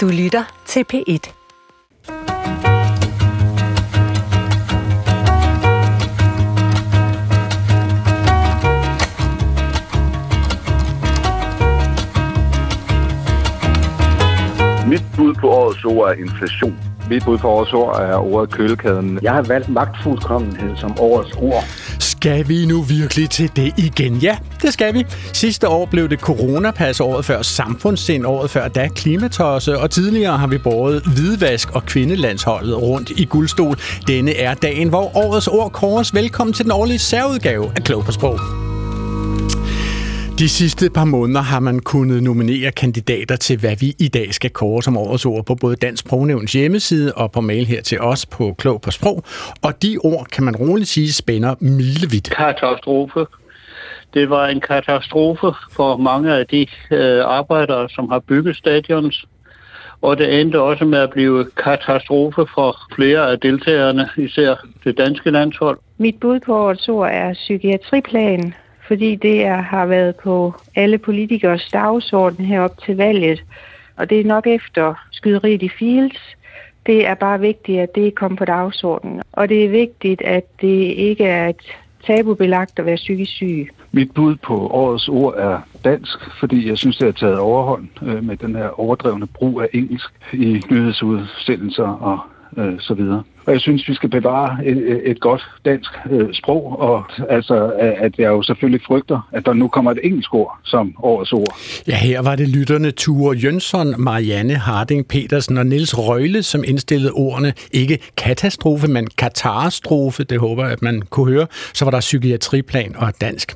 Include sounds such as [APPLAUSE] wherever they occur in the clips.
Du lytter til P1. Mit bud på årets ord er inflation. Mit bud på årets ord er ordet kølekæden. Jeg har valgt magtfuldkommenhed som årets ord. Skal vi nu virkelig til det igen? Ja, det skal vi. Sidste år blev det coronapas året før samfundssind, året før da klimatosse, og tidligere har vi båret hvidvask og kvindelandsholdet rundt i guldstol. Denne er dagen, hvor årets ord kores Velkommen til den årlige særudgave af Klog på Sprog. De sidste par måneder har man kunnet nominere kandidater til, hvad vi i dag skal kåre som årets ord på både Dansk Sprognævns hjemmeside og på mail her til os på Klog på Sprog. Og de ord, kan man roligt sige, spænder milevidt. Katastrofe. Det var en katastrofe for mange af de øh, arbejdere, som har bygget stadions. Og det endte også med at blive katastrofe for flere af deltagerne, især det danske landshold. Mit bud på årets ord er psykiatriplan, fordi det er, har været på alle politikers dagsorden herop til valget. Og det er nok efter skyderiet i Fields. Det er bare vigtigt, at det kommer på dagsordenen. Og det er vigtigt, at det ikke er et tabubelagt at være psykisk syg. Mit bud på årets ord er dansk, fordi jeg synes, det er taget overhånd øh, med den her overdrevne brug af engelsk i nyhedsudsendelser og øh, så videre. Og jeg synes, vi skal bevare et, et godt dansk øh, sprog, og altså, at jeg jo selvfølgelig frygter, at der nu kommer et engelsk ord som årets ord. Ja, her var det lytterne Ture Jønsson, Marianne Harding Petersen og Niels Røgle, som indstillede ordene ikke katastrofe, men katastrofe. Det håber jeg, at man kunne høre. Så var der psykiatriplan og dansk.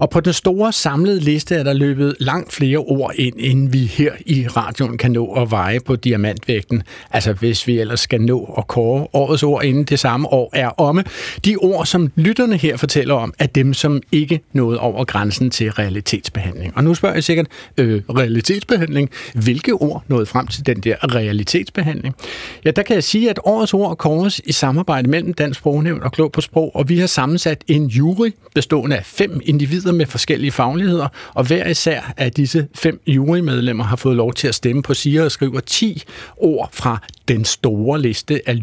Og på den store samlede liste er der løbet langt flere ord ind, end vi her i radioen kan nå at veje på diamantvægten. Altså hvis vi ellers skal nå at kåre årets ord inden det samme år er omme. De ord, som lytterne her fortæller om, er dem, som ikke nåede over grænsen til realitetsbehandling. Og nu spørger jeg sikkert, øh, realitetsbehandling, hvilke ord nåede frem til den der realitetsbehandling? Ja, der kan jeg sige, at årets ord kåres i samarbejde mellem Dansk Sprognævn og Klog på Sprog, og vi har sammensat en jury bestående af fem individer med forskellige fagligheder, og hver især af disse fem jurymedlemmer har fået lov til at stemme på siger og skriver 10 ord fra den store liste af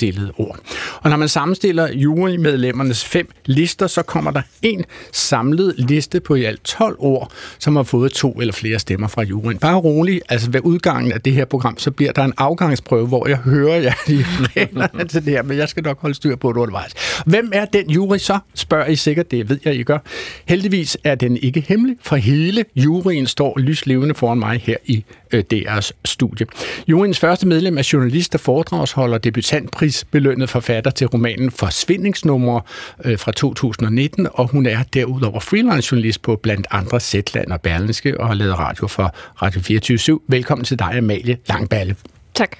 stillede ord. Og når man sammenstiller jurymedlemmernes fem lister, så kommer der en samlet liste på i alt 12 ord, som har fået to eller flere stemmer fra juryen. Bare rolig, altså ved udgangen af det her program, så bliver der en afgangsprøve, hvor jeg hører jer i reglerne til det her, men jeg skal nok holde styr på det undervejs. Hvem er den jury så? Spørger I sikkert, det ved jeg, I gør. Heldigvis er den ikke hemmelig, for hele juryen står lyslevende foran mig her i DR's studie. Juryens første medlem er journalist og foredragsholder, debutantpris belønnet forfatter til romanen Forsvindingsnummer øh, fra 2019, og hun er derudover freelance journalist på blandt andre Zetland og Berlinske og har lavet radio for Radio 24 Velkommen til dig, Amalie Langballe. Tak.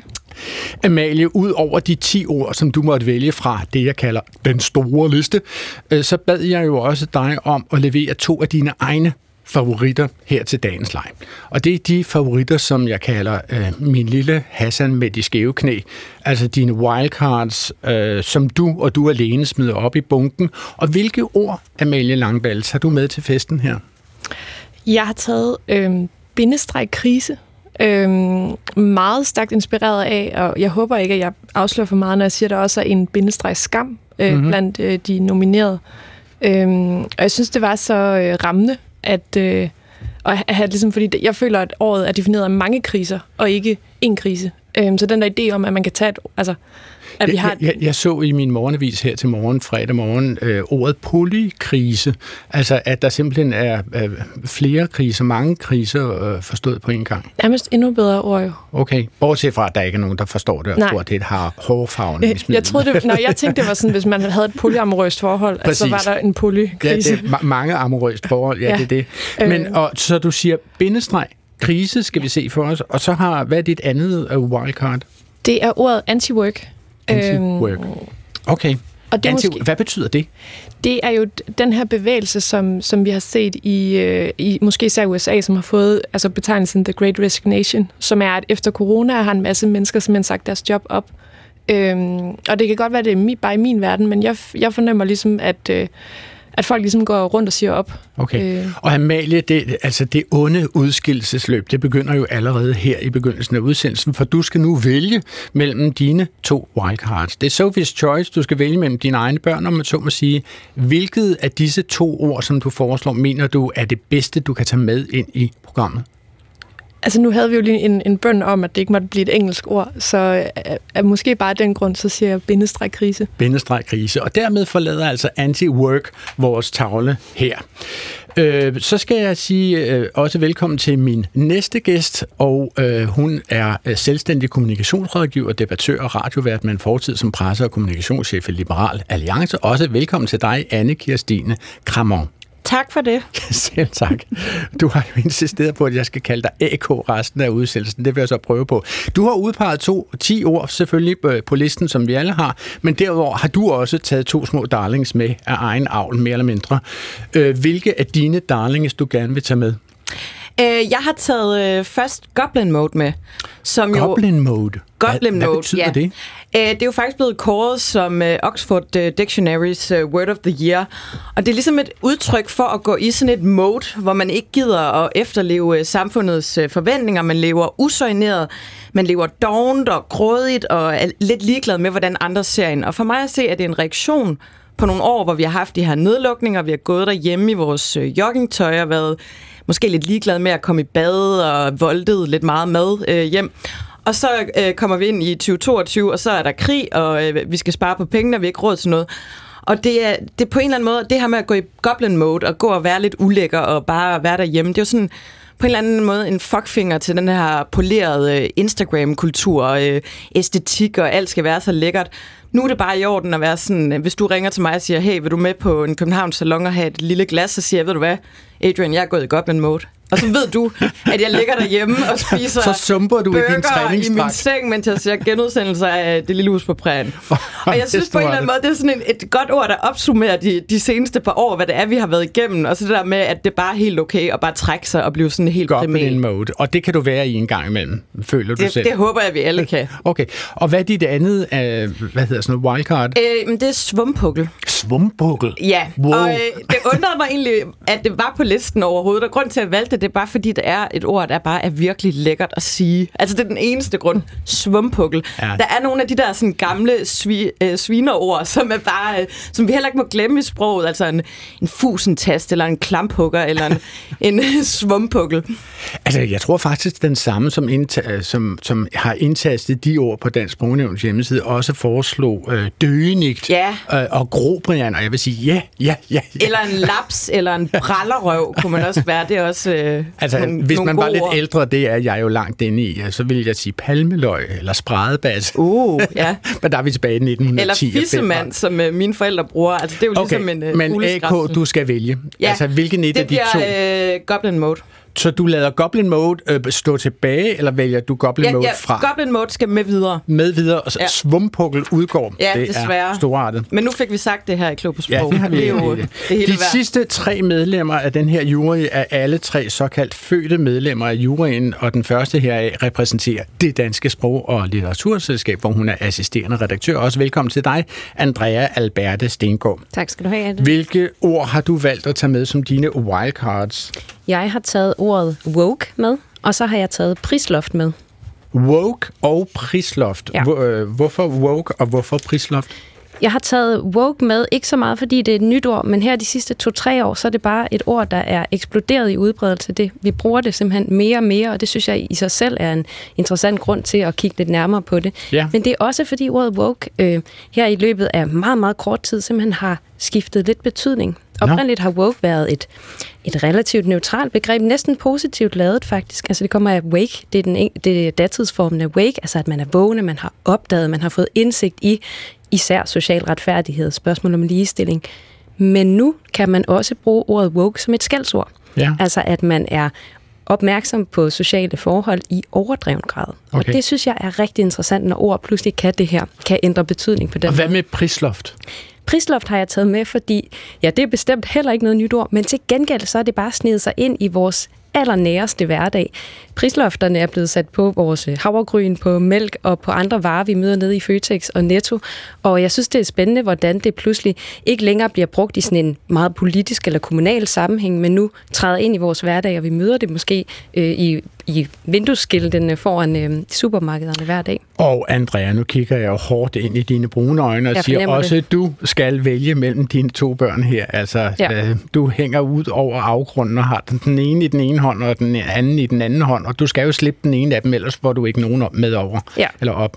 Amalie, ud over de 10 ord, som du måtte vælge fra det, jeg kalder den store liste, øh, så bad jeg jo også dig om at levere to af dine egne favoritter her til dagens leg. Og det er de favoritter, som jeg kalder øh, min lille Hassan med de skæve knæ. Altså dine wildcards, øh, som du og du alene smider op i bunken. Og hvilke ord, Amalie Langbals, har du med til festen her? Jeg har taget øh, bindestreg krise. Øh, meget stærkt inspireret af, og jeg håber ikke, at jeg afslører for meget, når jeg siger, at der også er en bindestreg skam øh, mm-hmm. blandt øh, de nominerede. Øh, og jeg synes, det var så øh, rammende, at, øh, at have, ligesom, fordi jeg føler, at året er defineret af mange kriser, og ikke én krise. Øh, så den der idé om, at man kan tage et, altså, at vi har... Jeg, jeg, jeg så i min morgenavis her til morgen, fredag morgen, øh, ordet polykrise. Altså, at der simpelthen er øh, flere kriser, mange kriser øh, forstået på en gang. Nærmest endnu bedre ord jo. Okay, bortset fra, at der ikke er nogen, der forstår det, og tror, at det har hårfarven. Øh, jeg, troede, det, nej, jeg tænkte, det var sådan, hvis man havde et polyamorøst forhold, altså, så var der en polykrise. Ja, det er ma- mange amorøst forhold, ja, ja, det er det. Men, øh... og, så du siger bindestreg, krise skal vi se for os, og så har, hvad er dit andet uh, wildcard? Det er ordet anti-work. Anti-work. Okay. Og det Anti, måske, hvad betyder det? Det er jo den her bevægelse, som, som vi har set i, øh, i måske især USA, som har fået altså betegnelsen The Great Resignation, som er, at efter corona har en masse mennesker simpelthen sagt deres job op. Øhm, og det kan godt være, det er bare i min verden, men jeg, jeg fornemmer ligesom, at, øh, at folk ligesom går rundt og siger op. Okay. Øh. Og Amalie, det, altså det onde udskillelsesløb, det begynder jo allerede her i begyndelsen af udsendelsen, for du skal nu vælge mellem dine to wildcards. Det er Sophie's Choice, du skal vælge mellem dine egne børn, om man så må sige. Hvilket af disse to ord, som du foreslår, mener du er det bedste, du kan tage med ind i programmet? Altså nu havde vi jo lige en, en bøn om, at det ikke måtte blive et engelsk ord, så øh, er, måske bare den grund, så siger jeg bindestreg krise. Bindestreg krise, og dermed forlader altså anti-work vores tavle her. Øh, så skal jeg sige øh, også velkommen til min næste gæst, og øh, hun er øh, selvstændig kommunikationsrådgiver, debattør og radiovært med en fortid som presse- og kommunikationschef i Liberal Alliance. Også velkommen til dig, Anne Kirstine Kramon. Tak for det. [LAUGHS] Selv tak. Du har jo insisteret på, at jeg skal kalde dig AK resten af udsendelsen. Det vil jeg så prøve på. Du har udpeget to, 10 ord selvfølgelig på listen, som vi alle har, men derudover har du også taget to små darlings med af egen avl, mere eller mindre. Øh, hvilke af dine darlings, du gerne vil tage med? Øh, jeg har taget øh, først Goblin Mode med. Som Goblin jo, Mode? Goblin hvad, Mode, hvad betyder ja. det? Øh, det er jo faktisk blevet kåret som øh, Oxford Dictionaries Dictionary's øh, Word of the Year. Og det er ligesom et udtryk for at gå i sådan et mode, hvor man ikke gider at efterleve samfundets forventninger. Man lever usøjneret, man lever dovent og grådigt og er lidt ligeglad med, hvordan andre ser en. Og for mig at se, at det er en reaktion på nogle år, hvor vi har haft de her nedlukninger, vi har gået derhjemme i vores joggingtøj og været måske lidt ligeglad med at komme i bad og voldtet lidt meget mad øh, hjem. Og så øh, kommer vi ind i 2022, og så er der krig, og øh, vi skal spare på pengene, og vi har ikke råd til noget. Og det er, det er på en eller anden måde, det her med at gå i goblin mode, og gå og være lidt ulækker, og bare være derhjemme, det er jo sådan på en eller anden måde en fuckfinger til den her polerede øh, Instagram-kultur, øh, æstetik, og alt skal være så lækkert. Nu er det bare i orden at være sådan, øh, hvis du ringer til mig og siger, hey, vil du med på en Københavns Salon og have et lille glas, så siger jeg, ved du hvad, Adrian, jeg er gået i goblin mode. Og så ved du, at jeg ligger derhjemme og spiser så sumper du i din i min seng, mens jeg ser genudsendelser af Det Lille Hus på Prægen. Og jeg synes på en eller anden måde, det er sådan et, et godt ord, der opsummerer de, de seneste par år, hvad det er, vi har været igennem. Og så det der med, at det bare er helt okay at bare trække sig og blive sådan helt Goblin mode. Og det kan du være i en gang imellem, føler du det, selv? Det håber jeg, vi alle kan. Okay. Og hvad er dit andet, uh, hvad hedder sådan noget, wildcard? Øh, det er svumpukkel. Svumpukkel? Ja, wow. og øh, det undrede mig egentlig, at det var på listen overhovedet. Og grund til, at jeg valgte det, er bare fordi, det er et ord, der bare er virkelig lækkert at sige. Altså, det er den eneste grund. Svumpukkel. Ja. Der er nogle af de der sådan, gamle svi, øh, svinerord, som er bare, øh, som vi heller ikke må glemme i sproget. Altså en, en fusentast, eller en klamphugger, eller en, [LAUGHS] en svumpukkel. Altså, jeg tror faktisk, den samme, som, indta- som, som har indtastet de ord på Dansk Sprognævns hjemmeside, også foreslog øh, døgenigt ja. øh, og grobrian, og jeg vil sige, ja, ja, ja, ja. Eller en laps, eller en brallerøv, kunne man også være. Det er også øh, Altså, nogle, hvis man var lidt ord. ældre, det er jeg jo langt inde i, så ville jeg sige palmeløg eller spredebas. Uh, ja. [LAUGHS] Men der er vi tilbage i 1910. Eller fissemand, som uh, mine forældre bruger. Altså, det er jo okay, ligesom en uh, Men AK, du skal vælge. Ja, altså, hvilken et det af de to? bliver uh, Goblin Mode. Så du lader Goblin Mode øh, stå tilbage, eller vælger du Goblin ja, Mode ja, fra? Goblin Mode skal med videre. Med videre, og så ja. svumpukkel udgår. Ja, det desværre. er storartet. Men nu fik vi sagt det her i Klog på Sprog. Ja, det har vi det er jo det hele De værd. sidste tre medlemmer af den her jury er alle tre såkaldt fødte medlemmer af juryen, og den første her repræsenterer det Danske Sprog- og Litteraturselskab, hvor hun er assisterende redaktør. Også velkommen til dig, Andrea Alberte Stengård. Tak skal du have, Anne. Hvilke ord har du valgt at tage med som dine wildcards? Jeg har taget ordet woke med, og så har jeg taget prisloft med. Woke og prisloft. Ja. Hvorfor woke og hvorfor prisloft? Jeg har taget woke med, ikke så meget fordi det er et nyt ord, men her de sidste to-tre år, så er det bare et ord, der er eksploderet i udbredelse. Det, vi bruger det simpelthen mere og mere, og det synes jeg i sig selv er en interessant grund til at kigge lidt nærmere på det. Ja. Men det er også fordi ordet woke øh, her i løbet af meget, meget kort tid simpelthen har skiftet lidt betydning. Oprindeligt har woke været et, et relativt neutralt begreb, næsten positivt lavet faktisk. Altså det kommer af wake, det er, den, det er datidsformen af wake, altså at man er vågne, man har opdaget, man har fået indsigt i især social retfærdighed, spørgsmål om ligestilling. Men nu kan man også bruge ordet woke som et skældsord. Ja. Altså at man er opmærksom på sociale forhold i overdreven grad. Okay. Og det synes jeg er rigtig interessant, når ord pludselig kan det her, kan ændre betydning på den Og hvad med prisloft? Prisloft har jeg taget med, fordi ja, det er bestemt heller ikke noget nyt ord, men til gengæld så er det bare snedet sig ind i vores allernæreste hverdag prislofterne er blevet sat på vores havregryn, på mælk og på andre varer, vi møder nede i Føtex og Netto. Og jeg synes, det er spændende, hvordan det pludselig ikke længere bliver brugt i sådan en meget politisk eller kommunal sammenhæng, men nu træder ind i vores hverdag, og vi møder det måske øh, i i vinduesskiltene foran øh, supermarkederne hver dag. Og Andrea, nu kigger jeg jo hårdt ind i dine brune øjne og jeg siger også, at du skal vælge mellem dine to børn her. Altså, ja. øh, du hænger ud over afgrunden og har den ene i den ene hånd og den anden i den anden hånd, og du skal jo slippe den ene af dem, ellers får du ikke nogen med over ja. eller op.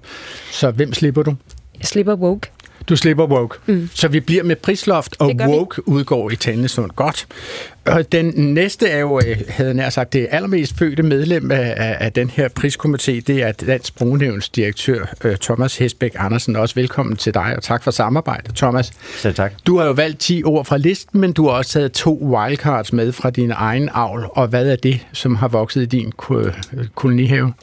Så hvem slipper du? Jeg slipper Woke. Du slipper woke. Mm. Så vi bliver med prisloft, og woke vi. udgår i talende Godt. Og den næste er jo, øh, havde nær sagt, det allermest fødte medlem af, af den her priskomité, det er Dansk Brugnævns direktør øh, Thomas Hesbæk Andersen. Også velkommen til dig, og tak for samarbejdet, Thomas. Selv tak. Du har jo valgt 10 ord fra listen, men du har også taget to wildcards med fra din egen avl. Og hvad er det, som har vokset i din kolonihave?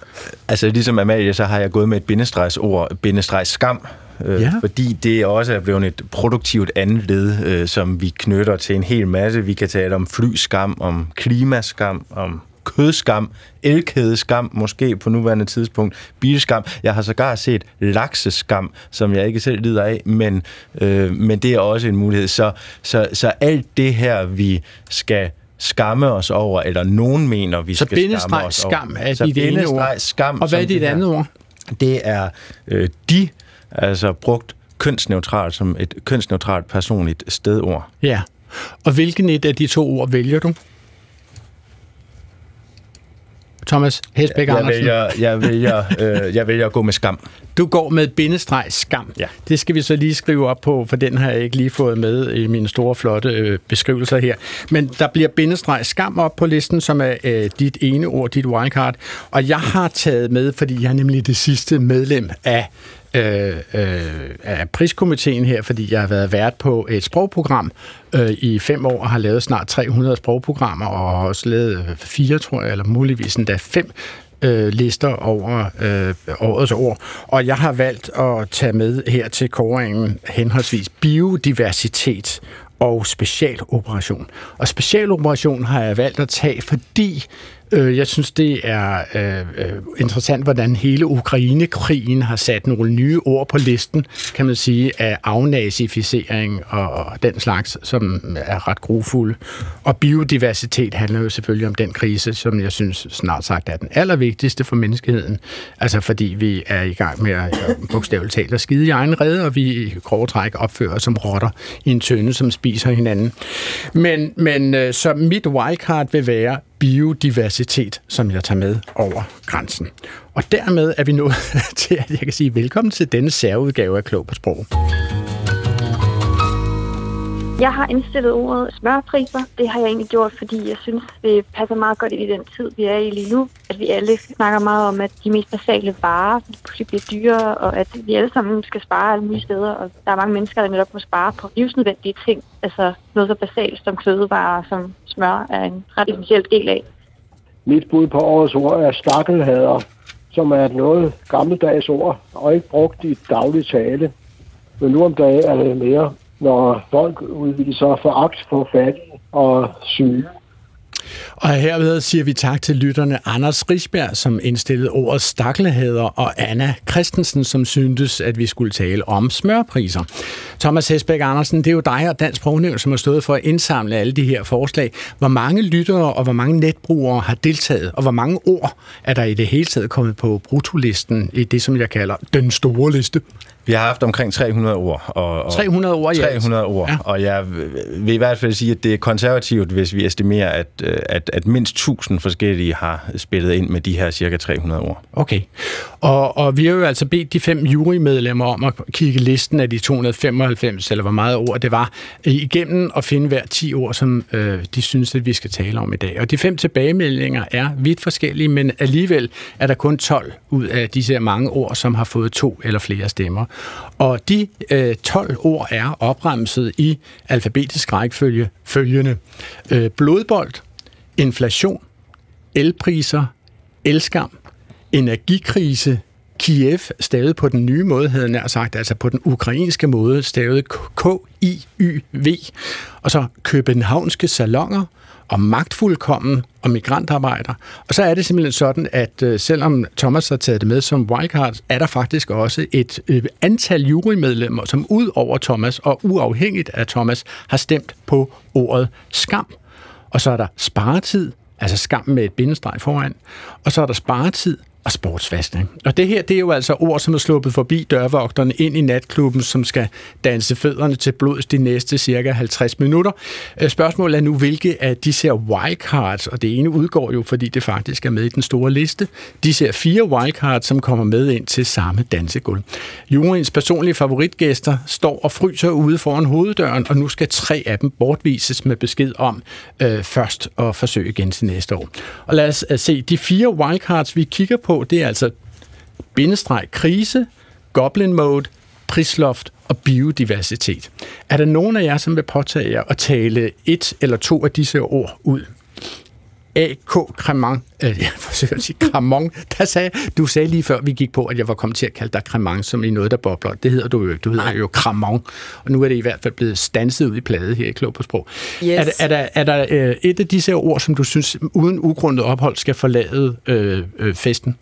Altså, ligesom Amalie, så har jeg gået med et bindestregsord, bindestregs skam, øh, ja. fordi det også er blevet et produktivt andet led, øh, som vi knytter til en hel masse. Vi kan tale om flyskam, om klimaskam, om kødskam, elkædeskam måske på nuværende tidspunkt, bilskam. Jeg har sågar set lakseskam, som jeg ikke selv lider af, men, øh, men det er også en mulighed. Så, så, så alt det her, vi skal skamme os over, eller nogen mener, vi så skal skamme os over. skam er så dit ene ord. Skam, og hvad er dit andet ord? Det er øh, de altså brugt kønsneutralt som et kønsneutralt personligt stedord. Ja, og hvilken et af de to ord vælger du? Thomas Hesbæk jeg Andersen. Vælger, jeg, vælger, øh, jeg vælger at gå med skam. Du går med bindestreg skam. Ja. Det skal vi så lige skrive op på, for den har jeg ikke lige fået med i mine store, flotte øh, beskrivelser her. Men der bliver bindestreg skam op på listen, som er øh, dit ene ord, dit wildcard. Og jeg har taget med, fordi jeg er nemlig det sidste medlem af øh, øh, af priskomiteen her, fordi jeg har været vært på et sprogprogram øh, i fem år og har lavet snart 300 sprogprogrammer og har også lavet øh, fire, tror jeg, eller muligvis endda fem øh, lister over øh, årets ord. Og jeg har valgt at tage med her til koringen henholdsvis biodiversitet og specialoperation. Og specialoperation har jeg valgt at tage, fordi Øh, jeg synes, det er øh, øh, interessant, hvordan hele Ukraine-krigen har sat nogle nye ord på listen, kan man sige, af afnazificering og, og den slags, som er ret grufulde. Og biodiversitet handler jo selvfølgelig om den krise, som jeg synes snart sagt er den allervigtigste for menneskeheden. Altså fordi vi er i gang med at øh, bogstaveligt talt at skide i egen redde, og vi i grove træk opfører som rotter i en tønde, som spiser hinanden. Men, men øh, så mit wildcard vil være biodiversitet, som jeg tager med over grænsen. Og dermed er vi nået [LAUGHS] til, at jeg kan sige velkommen til denne særudgave af Klog på Sprog. Jeg har indstillet ordet smørpriser. Det har jeg egentlig gjort, fordi jeg synes, det passer meget godt ind i den tid, vi er i lige nu. At vi alle snakker meget om, at de mest basale varer pludselig bliver dyrere, og at vi alle sammen skal spare alle mulige steder. Og der er mange mennesker, der netop må spare på livsnødvendige ting. Altså noget så basalt som fødevarer, som smør er en ret essentiel del af. Mit bud på årets ord er stakkelhader, som er et noget gammeldags ord, og ikke brugt i daglig tale. Men nu om dagen er det mere når folk udviser foragt for fattige og syge. Og herved siger vi tak til lytterne Anders Risberg, som indstillede ordet staklehader, og Anna Christensen, som syntes, at vi skulle tale om smørpriser. Thomas Hesbæk Andersen, det er jo dig og Dansk Sprognævn, som har stået for at indsamle alle de her forslag. Hvor mange lyttere og hvor mange netbrugere har deltaget, og hvor mange ord er der i det hele taget kommet på brutolisten i det, som jeg kalder den store liste? Vi har haft omkring 300 ord. Og, og 300 ord, ja. 300 ord, ja. og jeg vil i hvert fald sige, at det er konservativt, hvis vi estimerer, at, øh, at, at mindst 1000 forskellige har spillet ind med de her cirka 300 ord. Okay. Og, og vi har jo altså bedt de fem jurymedlemmer om at kigge listen af de 295, eller hvor meget ord det var, igennem og finde hver 10 ord, som øh, de synes, at vi skal tale om i dag. Og de fem tilbagemeldinger er vidt forskellige, men alligevel er der kun 12 ud af disse mange ord, som har fået to eller flere stemmer. Og de øh, 12 ord er opremset i alfabetisk rækkefølge følgende. Øh, blodbold, inflation, elpriser, elskam, energikrise, Kiev, stavet på den nye måde, havde nær sagt, altså på den ukrainske måde, stavet K-I-Y-V, og så københavnske salonger, og magtfuldkommen og migrantarbejder. Og så er det simpelthen sådan, at øh, selvom Thomas har taget det med som wildcard, er der faktisk også et øh, antal jurymedlemmer, som ud over Thomas og uafhængigt af Thomas, har stemt på ordet skam. Og så er der sparetid, altså skam med et bindestreg foran, og så er der sparetid, og sportsvaskning. Og det her, det er jo altså ord, som er sluppet forbi dørvogterne ind i natklubben, som skal danse fødderne til blods de næste cirka 50 minutter. Øh, spørgsmålet er nu, hvilke af de ser wildcards, og det ene udgår jo, fordi det faktisk er med i den store liste. De ser fire wildcards, som kommer med ind til samme dansegulv. Juryens personlige favoritgæster står og fryser ude foran hoveddøren, og nu skal tre af dem bortvises med besked om øh, først at forsøge igen til næste år. Og lad os øh, se de fire wildcards, vi kigger på på, det er altså bindestreg krise, goblin mode, prisloft og biodiversitet. Er der nogen af jer, som vil påtage jer at tale et eller to af disse ord ud? A.K. Cremant, øh, jeg forsøger at sige Cremant, der sagde, du sagde lige før vi gik på, at jeg var kommet til at kalde dig Cremant, som i noget, der bobler. Det hedder du jo ikke, du hedder jo Cremant, og nu er det i hvert fald blevet stanset ud i plade her i Klog på Sprog. Yes. Er, er der, er der øh, et af disse ord, som du synes uden ugrundet ophold skal forlade øh, øh, festen?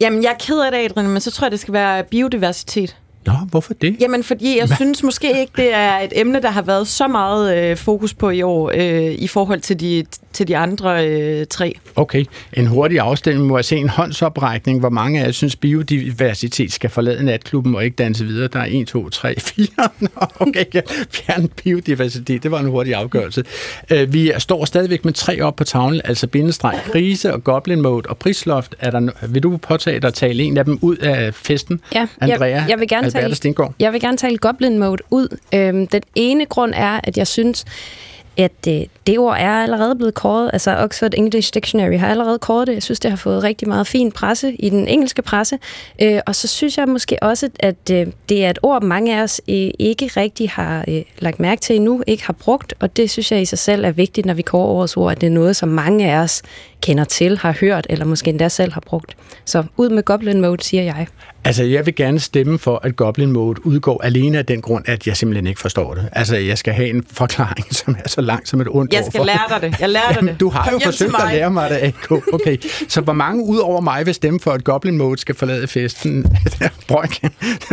Jamen, jeg er ked af det, Adrian, men så tror jeg, det skal være biodiversitet. Nå, hvorfor det? Jamen, fordi jeg Hva? synes måske ikke, det er et emne, der har været så meget øh, fokus på i år, øh, i forhold til de, til de andre øh, tre. Okay, en hurtig afstemning må jeg se en håndsoprækning, hvor mange af jer synes, biodiversitet skal forlade natklubben og ikke danse videre. Der er 1, 2, 3, 4. Nå, okay, fjern biodiversitet, det var en hurtig afgørelse. Øh, vi står stadigvæk med tre op på tavlen, altså bindestreg, krise og goblin mode og prisloft. Er der, vil du påtage dig at tale en af dem ud af festen, ja, Andrea? Jeg, jeg vil gerne tale, Stengård? Jeg vil gerne tale Goblin Mode ud. Øhm, den ene grund er, at jeg synes, at det, øh, det ord er allerede blevet kåret. Altså Oxford English Dictionary har allerede kåret det. Jeg synes, det har fået rigtig meget fin presse i den engelske presse. Øh, og så synes jeg måske også, at øh, det er et ord, mange af os øh, ikke rigtig har øh, lagt mærke til endnu, ikke har brugt. Og det synes jeg i sig selv er vigtigt, når vi kårer årets ord, at det er noget, som mange af os kender til, har hørt, eller måske endda selv har brugt. Så ud med Goblin Mode, siger jeg. Altså, jeg vil gerne stemme for, at Goblin Mode udgår alene af den grund, at jeg simpelthen ikke forstår det. Altså, jeg skal have en forklaring, som er så lang som et ondt Jeg skal lære dig det. Jeg lærer dig det. [LAUGHS] Du har Kom jo forsøgt at lære mig det, AK. Okay. Så hvor mange ud over mig vil stemme for, at Goblin Mode skal forlade festen? [LAUGHS] Brøk.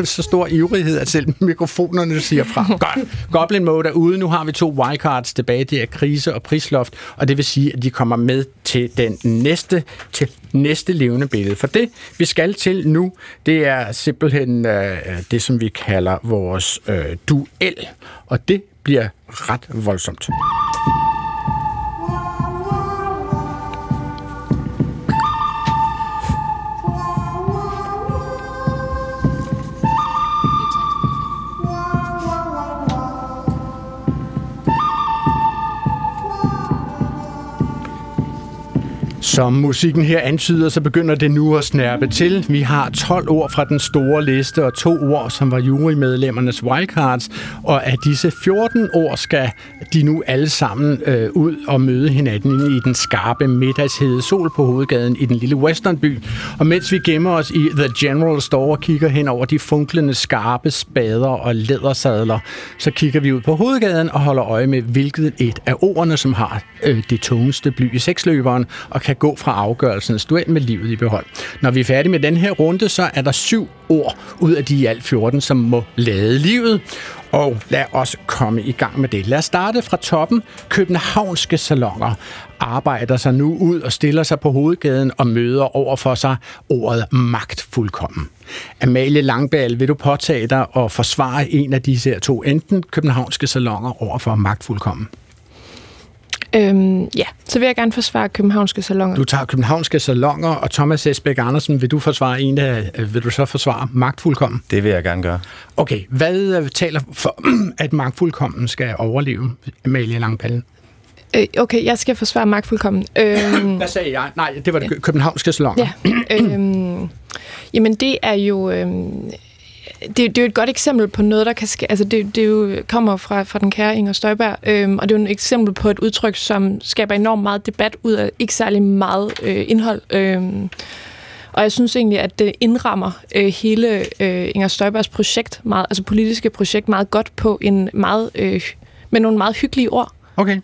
så stor ivrighed, at selv mikrofonerne siger fra. Godt. Goblin Mode er ude. Nu har vi to wildcards tilbage. Det er krise og prisloft, og det vil sige, at de kommer med til den næste, til næste levende billede. For det, vi skal til nu, det er simpelthen øh, det, som vi kalder vores øh, duel. Og det bliver ret voldsomt. Som musikken her antyder, så begynder det nu at snærpe til. Vi har 12 ord fra den store liste, og to ord, som var jurymedlemmernes wildcards. Og af disse 14 ord skal de nu alle sammen øh, ud og møde hinanden i den skarpe middagshede sol på hovedgaden i den lille westernby. Og mens vi gemmer os i The General Store og kigger hen over de funklende skarpe spader og lædersadler, så kigger vi ud på hovedgaden og holder øje med, hvilket et af ordene, som har øh, det tungeste bly i seksløberen, og kan gå fra afgørelsen. duel med livet i behold. Når vi er færdige med den her runde, så er der syv ord ud af de i alt 14, som må lade livet. Og lad os komme i gang med det. Lad os starte fra toppen. Københavnske salonger arbejder sig nu ud og stiller sig på hovedgaden og møder over for sig ordet magtfuldkommen. Amalie Langbal, vil du påtage dig og forsvare en af disse her to, enten københavnske salonger over for magtfuldkommen? Øhm, ja, så vil jeg gerne forsvare københavnske salonger. Du tager københavnske salonger, og Thomas Esbæk Andersen, vil du forsvare en af, vil du så forsvare magtfuldkommen? Det vil jeg gerne gøre. Okay, hvad øh, taler for, [CLEARS THROAT] at magtfuldkommen skal overleve, Amalie Langpallen? Øh, okay, jeg skal forsvare magtfuldkommen. Øhm, [CLEARS THROAT] hvad sagde jeg? Nej, det var det ja. københavnske salonger. Ja, øhm, jamen det er jo... Øhm, det, det er jo et godt eksempel på noget, der kan ske. Altså, det, det jo kommer fra, fra den kære Inger Støjberg, øhm, og det er jo et eksempel på et udtryk, som skaber enormt meget debat ud af ikke særlig meget øh, indhold. Øhm, og jeg synes egentlig, at det indrammer øh, hele øh, Inger Støjbergs projekt, meget, altså politiske projekt, meget godt på en meget, øh, med nogle meget hyggelige ord. Okay.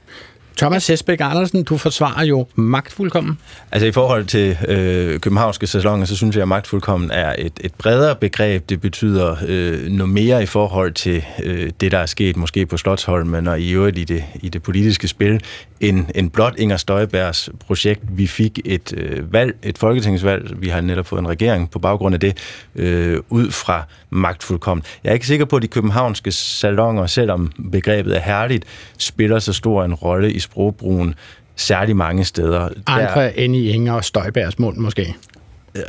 Thomas Hesbæk Andersen, du forsvarer jo magtfuldkommen. Altså i forhold til øh, københavnske sæsoner, så synes jeg, at magtfuldkommen er et, et bredere begreb. Det betyder øh, noget mere i forhold til øh, det, der er sket måske på Slottsholmen og i øvrigt i det, i det politiske spil, end, end blot Inger Støjbergs projekt. Vi fik et øh, valg, et folketingsvalg, vi har netop fået en regering på baggrund af det, øh, ud fra magtfuldkommen. Jeg er ikke sikker på, at de københavnske salonger, selvom begrebet er herligt, spiller så stor en rolle i sprogbrugen særlig mange steder. Andre der, end i Inger og Støjbergs mund måske?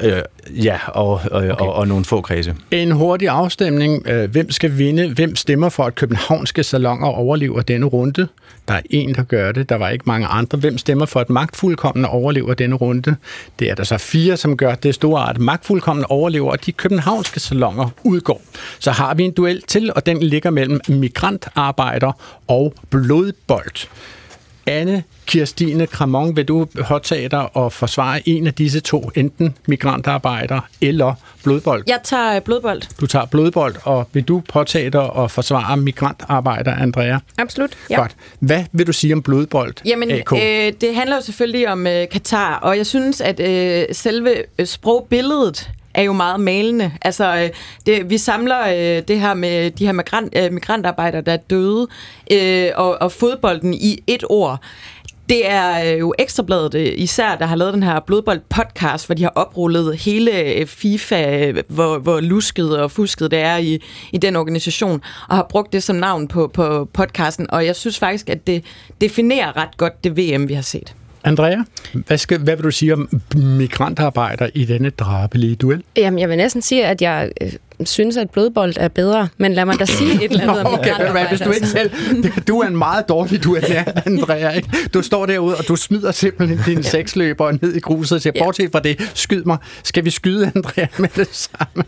Øh, ja, og, og, okay. og, og nogle få kredse. En hurtig afstemning. Øh, hvem skal vinde? Hvem stemmer for, at københavnske salonger overlever denne runde? Der er en, der gør det. Der var ikke mange andre. Hvem stemmer for, at magtfuldkommende overlever denne runde? Det er der så fire, som gør det store, at magtfuldkommende overlever, og de københavnske salonger udgår. Så har vi en duel til, og den ligger mellem migrantarbejder og blodbold. Anne Kirstine Kramon, vil du påtage dig og forsvare en af disse to, enten migrantarbejder eller blodbold? Jeg tager blodbold. Du tager blodbold, og vil du påtage dig og forsvare migrantarbejder, Andrea? Absolut, ja. Godt. Hvad vil du sige om blodbold, Jamen, AK? Øh, det handler jo selvfølgelig om øh, Katar, og jeg synes, at øh, selve øh, sprogbilledet er jo meget malende. Altså, øh, det, vi samler øh, det her med de her migrant, øh, migrantarbejdere, der er døde, øh, og, og fodbolden i et ord. Det er øh, jo Ekstrabladet øh, især, der har lavet den her Blodbold-podcast, hvor de har oprullet hele øh, FIFA, hvor, hvor lusket og fusket det er i, i den organisation, og har brugt det som navn på, på podcasten. Og jeg synes faktisk, at det definerer ret godt det VM, vi har set. Andrea, hvad, skal, hvad vil du sige om migrantarbejdere i denne drabelige duel? Jamen, jeg vil næsten sige, at jeg øh, synes, at blodbold er bedre, men lad mig da sige et eller andet Nå, om okay, Hvis du ikke selv... Du er en meget dårlig duel, ja, Andrea. Ikke? Du står derude, og du smider simpelthen dine ja. seksløber ned i gruset og siger, ja. bortset fra det, skyd mig. Skal vi skyde Andrea med det samme?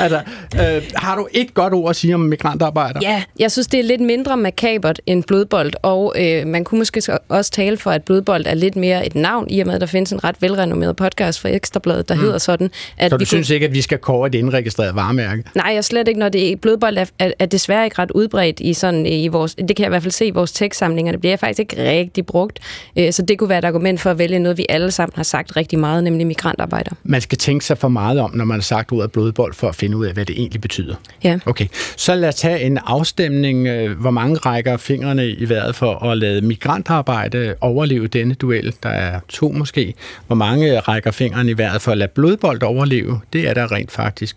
altså, øh, har du et godt ord at sige om migrantarbejdere? Ja, jeg synes, det er lidt mindre makabert end blodbold, og øh, man kunne måske også tale for, at blodbold er lidt mere et navn, i og med, at der findes en ret velrenommeret podcast fra Ekstrabladet, der mm. hedder sådan. At så du synes kunne... ikke, at vi skal kåre et indregistreret varemærke? Nej, jeg slet ikke, når det blodbold er, er, er desværre ikke ret udbredt i sådan i vores, det kan jeg i hvert fald se i vores tekstsamlinger, det bliver faktisk ikke rigtig brugt, øh, så det kunne være et argument for at vælge noget, vi alle sammen har sagt rigtig meget, nemlig migrantarbejder. Man skal tænke sig for meget om, når man har sagt ordet blodbold, for at finde ud af, hvad det egentlig betyder. Ja. Okay, så lad os tage en afstemning. Øh, hvor mange rækker fingrene i vejret for at lade migrantarbejde overleve denne duel? Der er to måske. Hvor mange rækker fingrene i vejret for at lade blodbold overleve? Det er der rent faktisk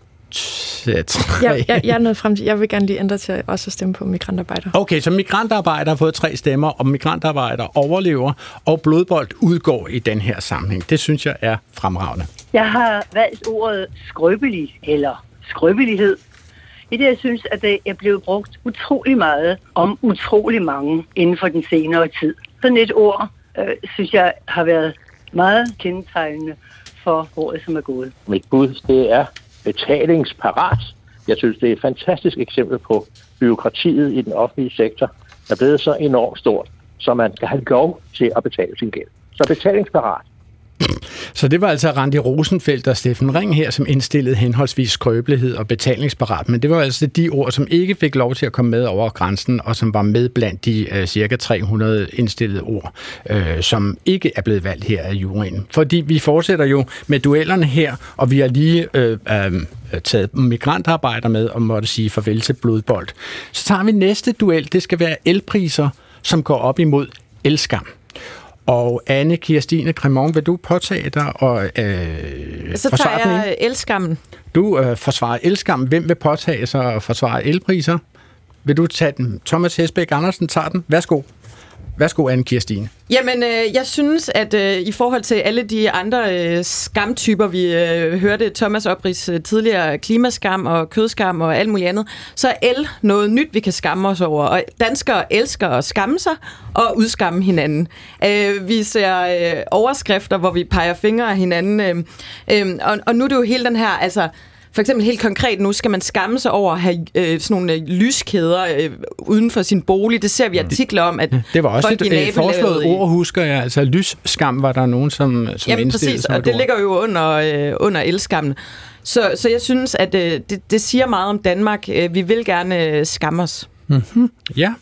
tre. Jeg, jeg, jeg er nået frem til, jeg vil gerne lige ændre til også at stemme på migrantarbejdere. Okay, så migrantarbejdere har fået tre stemmer, og migrantarbejdere overlever, og blodbold udgår i den her sammenhæng. Det synes jeg er fremragende. Jeg har valgt ordet skrøbelig, eller skrøbelighed, i det, jeg synes, at det er blevet brugt utrolig meget om utrolig mange inden for den senere tid. Sådan et ord, øh, synes jeg, har været meget kendetegnende for året, som er gået. Mit bud, det er betalingsparat. Jeg synes, det er et fantastisk eksempel på byråkratiet i den offentlige sektor, der er blevet så enormt stort, så man skal have lov til at betale sin gæld. Så betalingsparat. [CLEARS THROAT] Så det var altså Randi Rosenfeldt og Steffen Ring her, som indstillede henholdsvis skrøbelighed og betalingsparat. Men det var altså de ord, som ikke fik lov til at komme med over grænsen, og som var med blandt de uh, cirka 300 indstillede ord, uh, som ikke er blevet valgt her af juryen. Fordi vi fortsætter jo med duellerne her, og vi har lige uh, uh, taget migrantarbejder med og måtte sige farvel til blodbold. Så tager vi næste duel. Det skal være elpriser, som går op imod elskam. Og Anne Kirstine Cremon, vil du påtage dig og øh, Så tager jeg elskammen. Du øh, forsvarer elskammen. Hvem vil påtage sig og forsvare elpriser? Vil du tage den? Thomas Hesbæk Andersen tager den. Værsgo. Værsgo, Anne Kirstine. Jamen, øh, jeg synes, at øh, i forhold til alle de andre øh, skamtyper, vi øh, hørte Thomas opris øh, tidligere, klimaskam og kødskam og alt muligt andet, så er el noget nyt, vi kan skamme os over. Og danskere elsker at skamme sig og udskamme hinanden. Øh, vi ser øh, overskrifter, hvor vi peger fingre af hinanden. Øh, øh, og, og nu er det jo hele den her, altså for eksempel helt konkret nu skal man skamme sig over at have øh, sådan nogle øh, lyskæder øh, uden for sin bolig. Det ser vi artikler om, at Det var også folk et øh, foreslået ord, husker jeg. Altså lysskam var der nogen, som, som Jamen præcis, og det ord. ligger jo under, øh, under elskammen. Så, så jeg synes, at øh, det, det siger meget om Danmark. Øh, vi vil gerne øh, skamme os. Mm-hmm. Ja,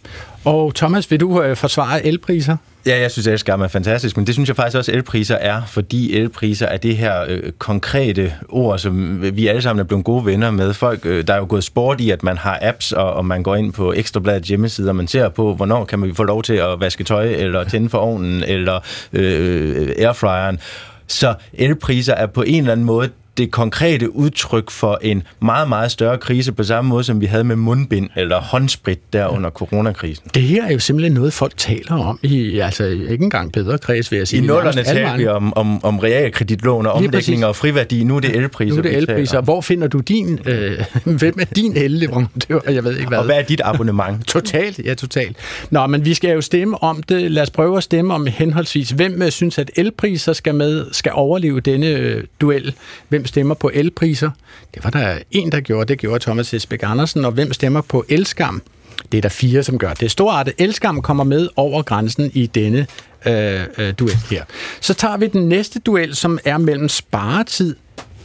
Og Thomas, vil du øh, forsvare elpriser? Ja, jeg synes, elskam er fantastisk, men det synes jeg faktisk også, at elpriser er, fordi elpriser er det her øh, konkrete ord, som vi alle sammen er blevet gode venner med. Folk, øh, der er jo gået sport i, at man har apps, og, og man går ind på Ekstrabladets hjemmeside, og man ser på, hvornår kan man få lov til at vaske tøj, eller tænde for ovnen, eller øh, øh airfryeren. Så elpriser er på en eller anden måde det konkrete udtryk for en meget, meget større krise, på samme måde som vi havde med mundbind eller håndsprit der under coronakrisen. Det her er jo simpelthen noget, folk taler om i, altså ikke engang bedre kreds, vil jeg sige. I nullerne taler vi om, om, om realkreditlån og omdækning og friværdi. Nu er det elpriser, Nu er det elpriser. Hvor finder du din, øh, [LAUGHS] hvem er din elleverandør? Jeg ved ikke hvad. Og hvad er dit abonnement? [LAUGHS] totalt, ja, totalt. Nå, men vi skal jo stemme om det. Lad os prøve at stemme om henholdsvis, hvem øh, synes, at elpriser skal med, skal overleve denne øh, duel. Hvem hvem stemmer på elpriser? Det var der en, der gjorde. Det gjorde Thomas Esbæk Andersen. Og hvem stemmer på elskam? Det er der fire, som gør. Det store at elskam kommer med over grænsen i denne øh, øh, duel her. Så tager vi den næste duel, som er mellem sparetid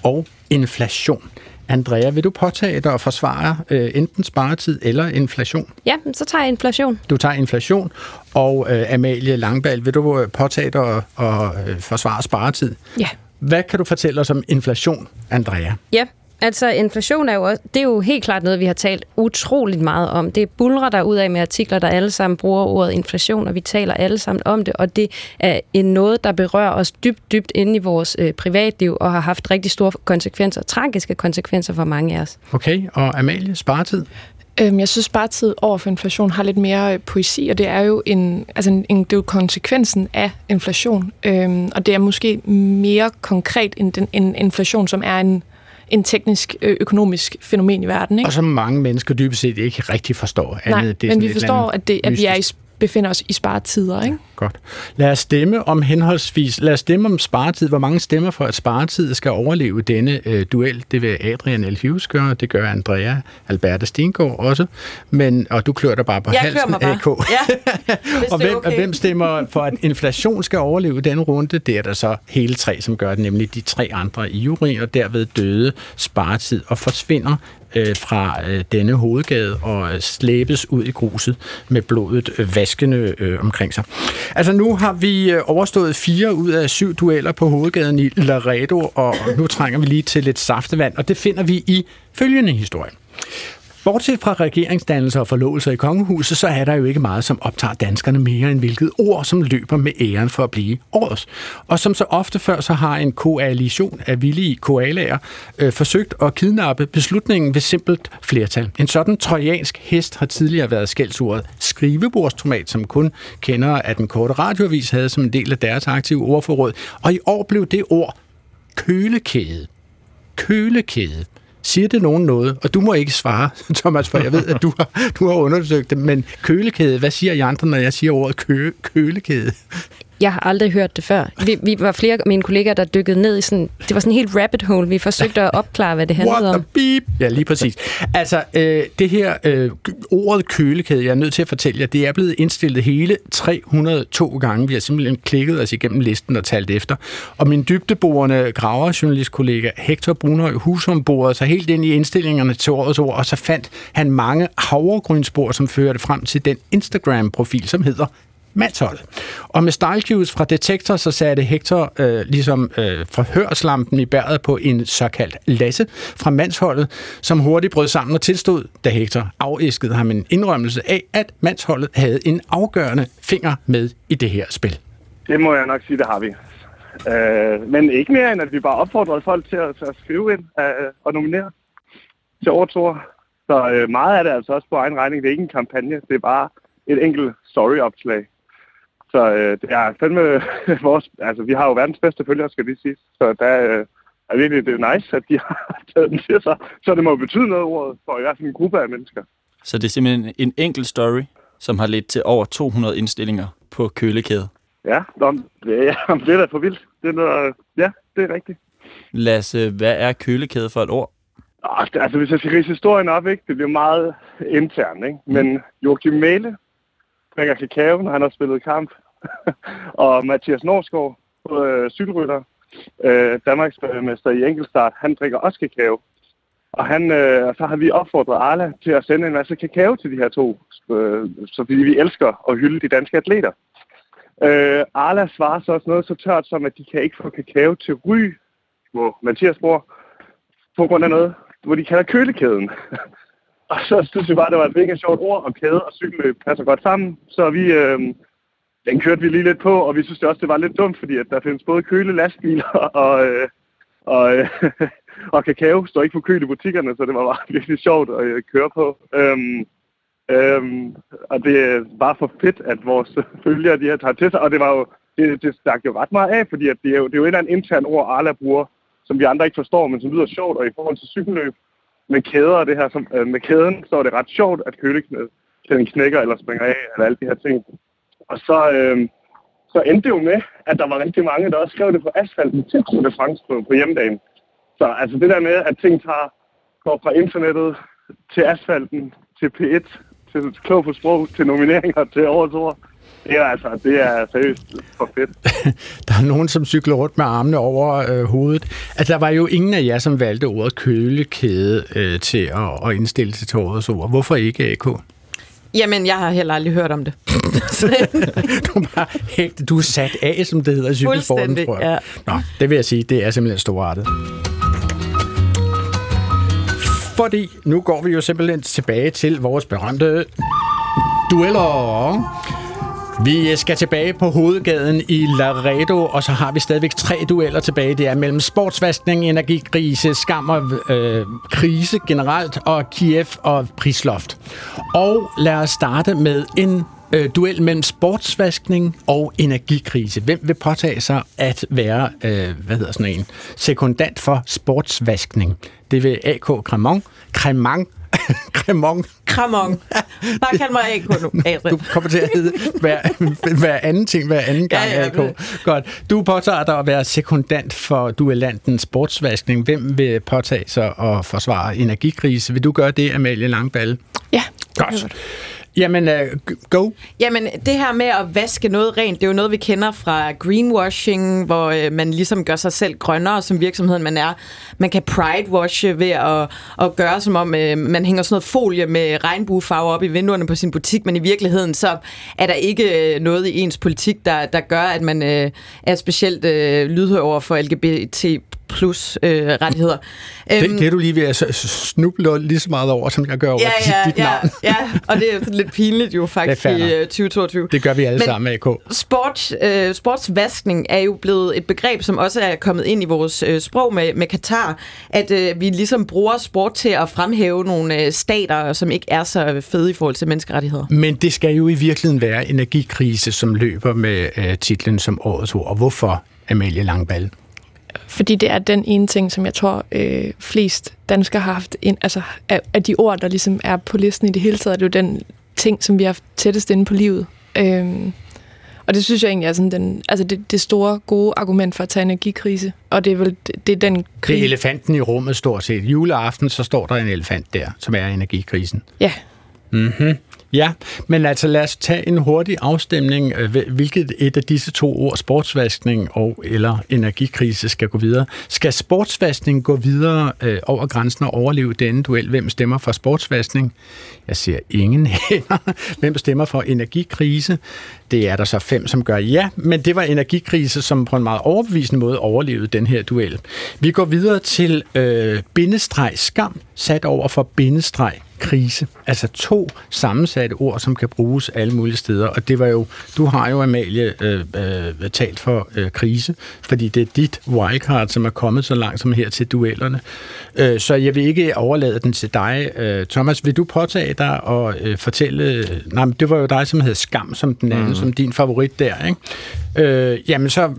og inflation. Andrea, vil du påtage dig og forsvare øh, enten sparetid eller inflation? Ja, så tager jeg inflation. Du tager inflation. Og øh, Amalie Langbal, vil du øh, påtage dig og, og øh, forsvare sparetid? Ja. Hvad kan du fortælle os om inflation, Andrea? Ja, altså inflation er jo, også, det er jo helt klart noget, vi har talt utroligt meget om. Det bulrer der ud af med artikler, der alle sammen bruger ordet inflation, og vi taler alle sammen om det, og det er en noget, der berører os dybt, dybt inde i vores øh, privatliv, og har haft rigtig store konsekvenser, tragiske konsekvenser for mange af os. Okay, og Amalie, sparetid? Øhm, jeg synes bare, at tid over for inflation har lidt mere øh, poesi, og det er jo en, altså en, det er jo konsekvensen af inflation. Øhm, og det er måske mere konkret end den, en inflation, som er en, en teknisk økonomisk fænomen i verden. Ikke? Og som mange mennesker dybest set ikke rigtig forstår. Nej, andet, det men vi forstår, at, det, at vi er i befinder os i sparetider. Ikke? Ja, godt. Lad os stemme om henholdsvis, lad os stemme om sparetid. Hvor mange stemmer for, at sparetid skal overleve denne øh, duel? Det vil Adrian L. Hughes gøre, det gør Andrea Alberta Stengård også. Men, og du klør dig bare på jeg halsen, bare. AK. Ja, [LAUGHS] og hvem, okay. hvem stemmer for, at inflation skal overleve denne runde? Det er der så hele tre, som gør det, nemlig de tre andre i jury, og derved døde sparetid og forsvinder øh, fra øh, denne hovedgade og øh, slæbes ud i gruset med blodet øh, vaskende øh, omkring sig. Altså nu har vi øh, overstået fire ud af syv dueller på hovedgaden i Laredo, og nu trænger vi lige til lidt saftevand, og det finder vi i følgende historie. Bortset fra regeringsdannelser og forlovelser i kongehuset, så er der jo ikke meget, som optager danskerne mere end hvilket ord, som løber med æren for at blive årets. Og som så ofte før, så har en koalition af villige koalager øh, forsøgt at kidnappe beslutningen ved simpelt flertal. En sådan trojansk hest har tidligere været skældsordet skrivebordstomat, som kun kender at den korte radioavis havde som en del af deres aktive ordforråd. Og i år blev det ord kølekæde. Kølekæde. Siger det nogen noget? Og du må ikke svare, [LAUGHS] Thomas, for jeg ved, at du har, du har undersøgt det. Men kølekæde, hvad siger I andre, når jeg siger ordet kø, kølekæde? Jeg har aldrig hørt det før. Vi, vi var flere af mine kolleger, der dykkede ned i sådan... Det var sådan en helt rabbit hole. Vi forsøgte at opklare, hvad det handlede What om. beep? Ja, lige præcis. Altså, øh, det her øh, ordet kølekæde, jeg er nødt til at fortælle jer, det er blevet indstillet hele 302 gange. Vi har simpelthen klikket os igennem listen og talt efter. Og min dybdeborende graverjournalistkollega Hector Brunhøj Husum borede sig helt ind i indstillingerne til årets ord, og så fandt han mange havregrynsspor, som førte frem til den Instagram-profil, som hedder mandsholdet. Og med style cues fra Detektor, så satte Hector øh, ligesom øh, forhørslampen i bæret på en såkaldt Lasse fra mandsholdet, som hurtigt brød sammen og tilstod, da Hector afæskede ham en indrømmelse af, at mandsholdet havde en afgørende finger med i det her spil. Det må jeg nok sige, det har vi. Øh, men ikke mere end, at vi bare opfordrede folk til at, til at skrive ind øh, og nominere til overtor. Så øh, meget af det er altså også på egen regning. Det er ikke en kampagne, det er bare et enkelt story-opslag. Så øh, det er fandme [LAUGHS] vores... Altså, vi har jo verdens bedste følgere, skal vi sige. Så der øh, er virkelig det er nice, at de [LAUGHS] har taget den til sig. Så det må betyde noget ordet for i hvert fald en gruppe af mennesker. Så det er simpelthen en enkelt story, som har ledt til over 200 indstillinger på kølekæde. Ja, det, [LAUGHS] ja, det er da for vildt. Det er noget, ja, det er rigtigt. Lasse, hvad er kølekæde for et ord? Altså, hvis jeg skal rise historien op, ikke? det bliver meget internt. Ikke? Men Joachim Mæle drikker kakao, når han har spillet kamp. [LAUGHS] og Mathias Norsgaard, øh, cykelrytter, øh, Danmarks mester i enkeltstart, han drikker også kakao. Og, han, øh, og så har vi opfordret Arla til at sende en masse kakao til de her to, øh, så fordi vi elsker at hylde de danske atleter. Øh, Arla svarer så også noget så tørt som, at de kan ikke få kakao til ry, hvor Mathias bor, på grund af noget, hvor de kalder kølekæden. [LAUGHS] og så synes vi bare, det var et mega sjovt ord, og kæde og cykelløb passer godt sammen. Så vi, øh, den kørte vi lige lidt på, og vi synes det også, det var lidt dumt, fordi at der findes både køle, lastbiler [LAUGHS] og, øh, og, øh, [LAUGHS] og kakao står ikke på køl i butikkerne, så det var bare [LAUGHS] virkelig sjovt at øh, køre på. Øhm, øhm, og det øh, var for fedt, at vores følgere de her tager til sig, og det var jo, det, det stak jo ret meget af, fordi at det, er jo, det er jo et eller andet intern ord, Arla bruger, som vi andre ikke forstår, men som lyder sjovt, og i forhold til cykelløb med kæder og det her, som, øh, med kæden, så er det ret sjovt, at køleknæden knækker eller springer af, eller alle de her ting. Og så, øh, så endte det jo med, at der var rigtig mange, der også skrev det på asfalten til Tour de France på, på hjemmedagen. Så altså det der med, at ting tager, går fra internettet til asfalten, til P1, til klog på sprog, til nomineringer, til årets ord, det er altså, det er seriøst for fedt. [LAUGHS] der er nogen, som cykler rundt med armene over øh, hovedet. Altså, der var jo ingen af jer, som valgte ordet kølekæde øh, til at, at indstille til årets ord. Hvorfor ikke, AK? Jamen, jeg har heller aldrig hørt om det. [LAUGHS] du, er bare helt, du er sat af, som det hedder i cykelsporten, tror jeg. Ja. Nå, det vil jeg sige, det er simpelthen storartet. Fordi nu går vi jo simpelthen tilbage til vores berømte dueller. Vi øh, skal tilbage på hovedgaden i Laredo, og så har vi stadigvæk tre dueller tilbage. Det er mellem sportsvaskning, energikrise, skam og øh, krise generelt, og Kiev og prisloft. Og lad os starte med en øh, duel mellem sportsvaskning og energikrise. Hvem vil påtage sig at være, øh, hvad hedder sådan en, sekundant for sportsvaskning? Det vil AK Cremant, Cremant [LAUGHS] Cremant. Cremant. Bare kald mig AK nu. Du kommer til at hedde hver, hver anden ting hver anden gang, ja, ja, AK. Godt. Du påtager dig at være sekundant for duellanten sportsvaskning. Hvem vil påtage sig at forsvare energikrise? Vil du gøre det, Amalie Langballe? Ja, det Godt. Jamen, uh, go. Jamen, det her med at vaske noget rent, det er jo noget, vi kender fra greenwashing, hvor øh, man ligesom gør sig selv grønnere som virksomhed, man er. Man kan pridewashe ved at, at gøre som om, øh, man hænger sådan noget folie med regnbuefarver op i vinduerne på sin butik, men i virkeligheden så er der ikke øh, noget i ens politik, der, der gør, at man øh, er specielt øh, lydhør over for LGBT plus øh, rettigheder. Det, øhm, det er du lige ved at snuble lige så meget over, som jeg gør over ja, ja, dit, dit ja, navn. Ja, og det er lidt pinligt jo [LAUGHS] faktisk i 2022. Det gør vi alle Men sammen, AK. Sport, øh, sportsvaskning er jo blevet et begreb, som også er kommet ind i vores øh, sprog med, med Katar, at øh, vi ligesom bruger sport til at fremhæve nogle øh, stater, som ikke er så fede i forhold til menneskerettigheder. Men det skal jo i virkeligheden være energikrise, som løber med øh, titlen som årets ord. Og hvorfor, Amalie Langballe? Fordi det er den ene ting, som jeg tror øh, flest danskere har haft, ind, altså af, af de ord, der ligesom er på listen i det hele taget, er det jo den ting, som vi har haft tættest inde på livet. Øhm, og det synes jeg egentlig er sådan den, altså det, det store, gode argument for at tage energikrise. Og det er vel det, det er den krig. Det er elefanten i rummet stort set. Juleaften, så står der en elefant der, som er energikrisen. Ja. Mhm. Ja, men altså lad os tage en hurtig afstemning. Øh, hvilket et af disse to ord, sportsvaskning og eller energikrise, skal gå videre? Skal sportsvaskning gå videre øh, over grænsen og overleve denne duel? Hvem stemmer for sportsvaskning? Jeg ser ingen [LAUGHS] hænder. Hvem stemmer for energikrise? Det er der så fem, som gør ja, men det var energikrise, som på en meget overbevisende måde overlevede den her duel. Vi går videre til øh, bindestreg skam, sat over for bindestreg krise. Altså to sammensatte ord, som kan bruges alle mulige steder. Og det var jo, du har jo, Amalie, øh, øh, talt for øh, krise, fordi det er dit wildcard, som er kommet så langt som her til duellerne. Øh, så jeg vil ikke overlade den til dig. Øh, Thomas, vil du påtage dig og øh, fortælle... Nej, men det var jo dig, som havde Skam som den anden, mm. som din favorit der, ikke? Øh, jamen så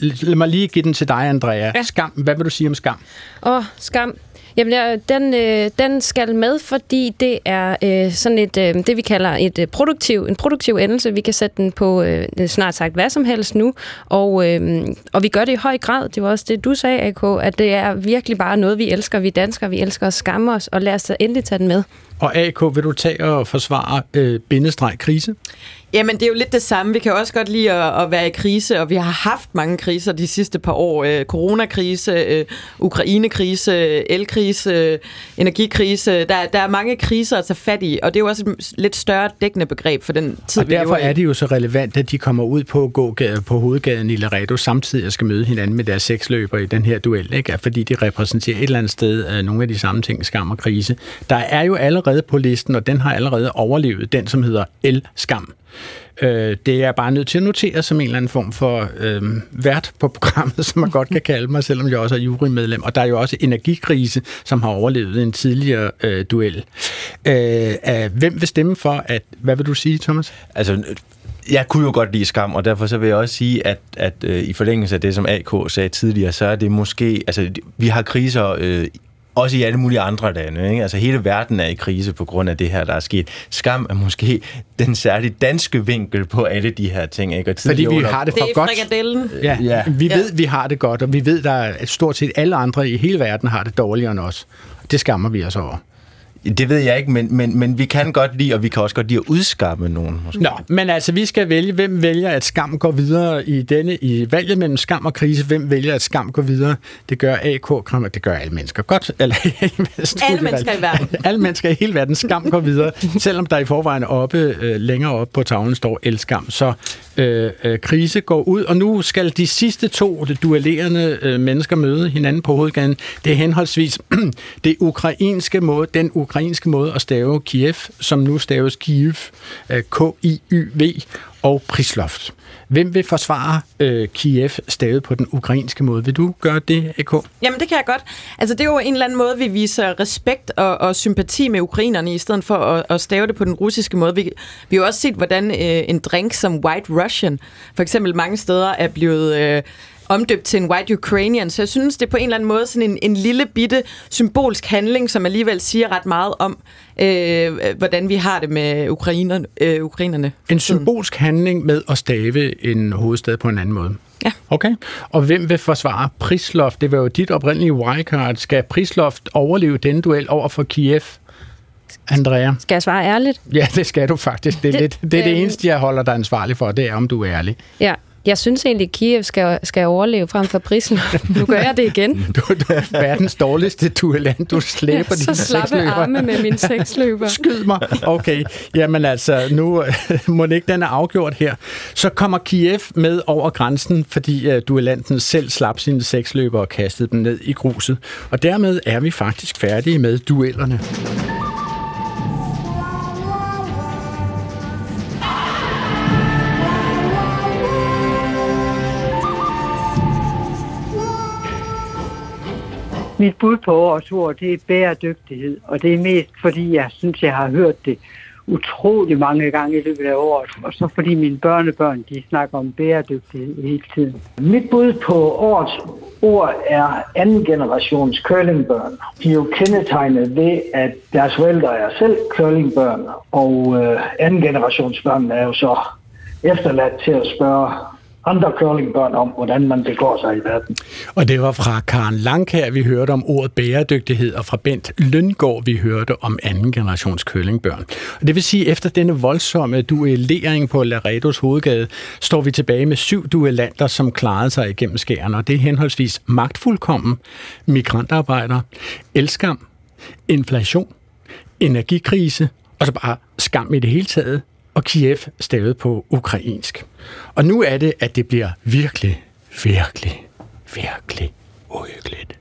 lad mig lige give den til dig, Andrea. Ja. Skam, hvad vil du sige om skam? Åh, oh, skam. Jamen, ja, den, øh, den skal med, fordi det er øh, sådan et, øh, det vi kalder et øh, produktiv, en produktiv endelse. Vi kan sætte den på øh, øh snart sagt hvad som helst nu, og, øh, og vi gør det i høj grad. Det var også det, du sagde, AK, at det er virkelig bare noget, vi elsker. Vi danskere, vi elsker at skamme os, og lad os endelig tage den med. Og AK, vil du tage og forsvare øh, bindestreg krise? Jamen, det er jo lidt det samme. Vi kan også godt lide at, at være i krise, og vi har haft mange kriser de sidste par år. Øh, coronakrise, øh, Ukrainekrise, elkrise, øh, energikrise. Der, der er mange kriser at tage fat i, og det er jo også et lidt større dækkende begreb for den tid, Og derfor er det jo så relevant, at de kommer ud på gågade, på hovedgaden i Laredo samtidig og skal møde hinanden med deres seksløber i den her duel, ikke? fordi de repræsenterer et eller andet sted øh, nogle af de samme ting, skam og krise. Der er jo allerede på listen, og den har allerede overlevet, den som hedder El-skam. Øh, det er jeg bare nødt til at notere som en eller anden form for øh, vært på programmet, som man godt kan [LAUGHS] kalde mig, selvom jeg også er jurymedlem. Og der er jo også energikrise, som har overlevet en tidligere øh, duel. Øh, øh, hvem vil stemme for, at... Hvad vil du sige, Thomas? Altså, jeg kunne jo godt lide skam, og derfor så vil jeg også sige, at, at øh, i forlængelse af det, som AK sagde tidligere, så er det måske... Altså, vi har kriser øh, også i alle mulige andre lande. Ikke? Altså hele verden er i krise på grund af det her, der er sket. Skam er måske den særligt danske vinkel på alle de her ting. Ikke? Og Fordi vi har det for det godt. Ja. ja. Vi ved, vi har det godt, og vi ved, at stort set alle andre i hele verden har det dårligere end os. Det skammer vi os over. Det ved jeg ikke, men, men, men vi kan godt lide, og vi kan også godt lide at udskamme nogen. Måske. Nå, men altså, vi skal vælge, hvem vælger, at skam går videre i denne, i valget mellem skam og krise. Hvem vælger, at skam går videre? Det gør AK, Krammer, det gør alle mennesker. Godt. Eller, [LAUGHS] Alle mennesker i verden. [LAUGHS] alle mennesker i hele verden. Skam går videre. Selvom der i forvejen oppe, øh, længere oppe på tavlen står elskam. Så øh, øh, krise går ud, og nu skal de sidste to de duellerende øh, mennesker møde hinanden på hovedgaden. Det er henholdsvis [CLEARS THROAT] det ukrainske måde, den ukrainske måde at stave Kiev, som nu staves Kiev, øh, K-I-Y-V, og Prisloft. Hvem vil forsvare øh, Kiev stavet på den ukrainske måde? Vil du gøre det, AK? Jamen, det kan jeg godt. Altså, det er jo en eller anden måde, vi viser respekt og, og sympati med ukrainerne, i stedet for at, at stave det på den russiske måde. Vi, vi har jo også set, hvordan øh, en drink som White Russian, for eksempel mange steder, er blevet... Øh, omdøbt til en White Ukrainian, så jeg synes, det er på en eller anden måde sådan en, en lille bitte symbolsk handling, som alligevel siger ret meget om, øh, hvordan vi har det med ukrainerne. Øh, ukrainerne En symbolsk handling med at stave en hovedstad på en anden måde. Ja. Okay. Og hvem vil forsvare Prisloft? Det var jo dit oprindelige wildcard. Skal Prisloft overleve denne duel over for Kiev? Andrea? Skal jeg svare ærligt? Ja, det skal du faktisk. Det er det, Det- lidt, det, er det øhm. eneste, jeg holder dig ansvarlig for, det er, om du er ærlig. Ja. Jeg synes egentlig, at Kiev skal, skal overleve frem for prisen. Nu gør jeg det igen. [LAUGHS] Du, er verdens dårligste duellant. Du slæber [LAUGHS] Så dine slappe seksløber. arme med min seksløber. [LAUGHS] Skyd mig. Okay, jamen altså, nu må det ikke den er afgjort her. Så kommer Kiev med over grænsen, fordi uh, duellanten selv slap sine seksløber og kastede dem ned i gruset. Og dermed er vi faktisk færdige med duellerne. Mit bud på årets ord, det er bæredygtighed, og det er mest fordi, jeg synes, jeg har hørt det utrolig mange gange i løbet af året, og så fordi mine børnebørn, de snakker om bæredygtighed hele tiden. Mit bud på årets ord er anden generations curlingbørn. De er jo kendetegnet ved, at deres forældre er selv curlingbørn, og øh, anden generations børn er jo så efterladt til at spørge andre curlingbørn om, hvordan man begår sig i verden. Og det var fra Karen Langkær, vi hørte om ordet bæredygtighed, og fra Bent Løngård, vi hørte om anden generations kølingbørn. Og det vil sige, at efter denne voldsomme duellering på Laredos hovedgade, står vi tilbage med syv duellanter, som klarede sig igennem skærene. Og det er henholdsvis magtfuldkommen, migrantarbejder, elskam, inflation, energikrise, og så bare skam i det hele taget, og Kiev stavet på ukrainsk. Og nu er det, at det bliver virkelig, virkelig, virkelig uhyggeligt.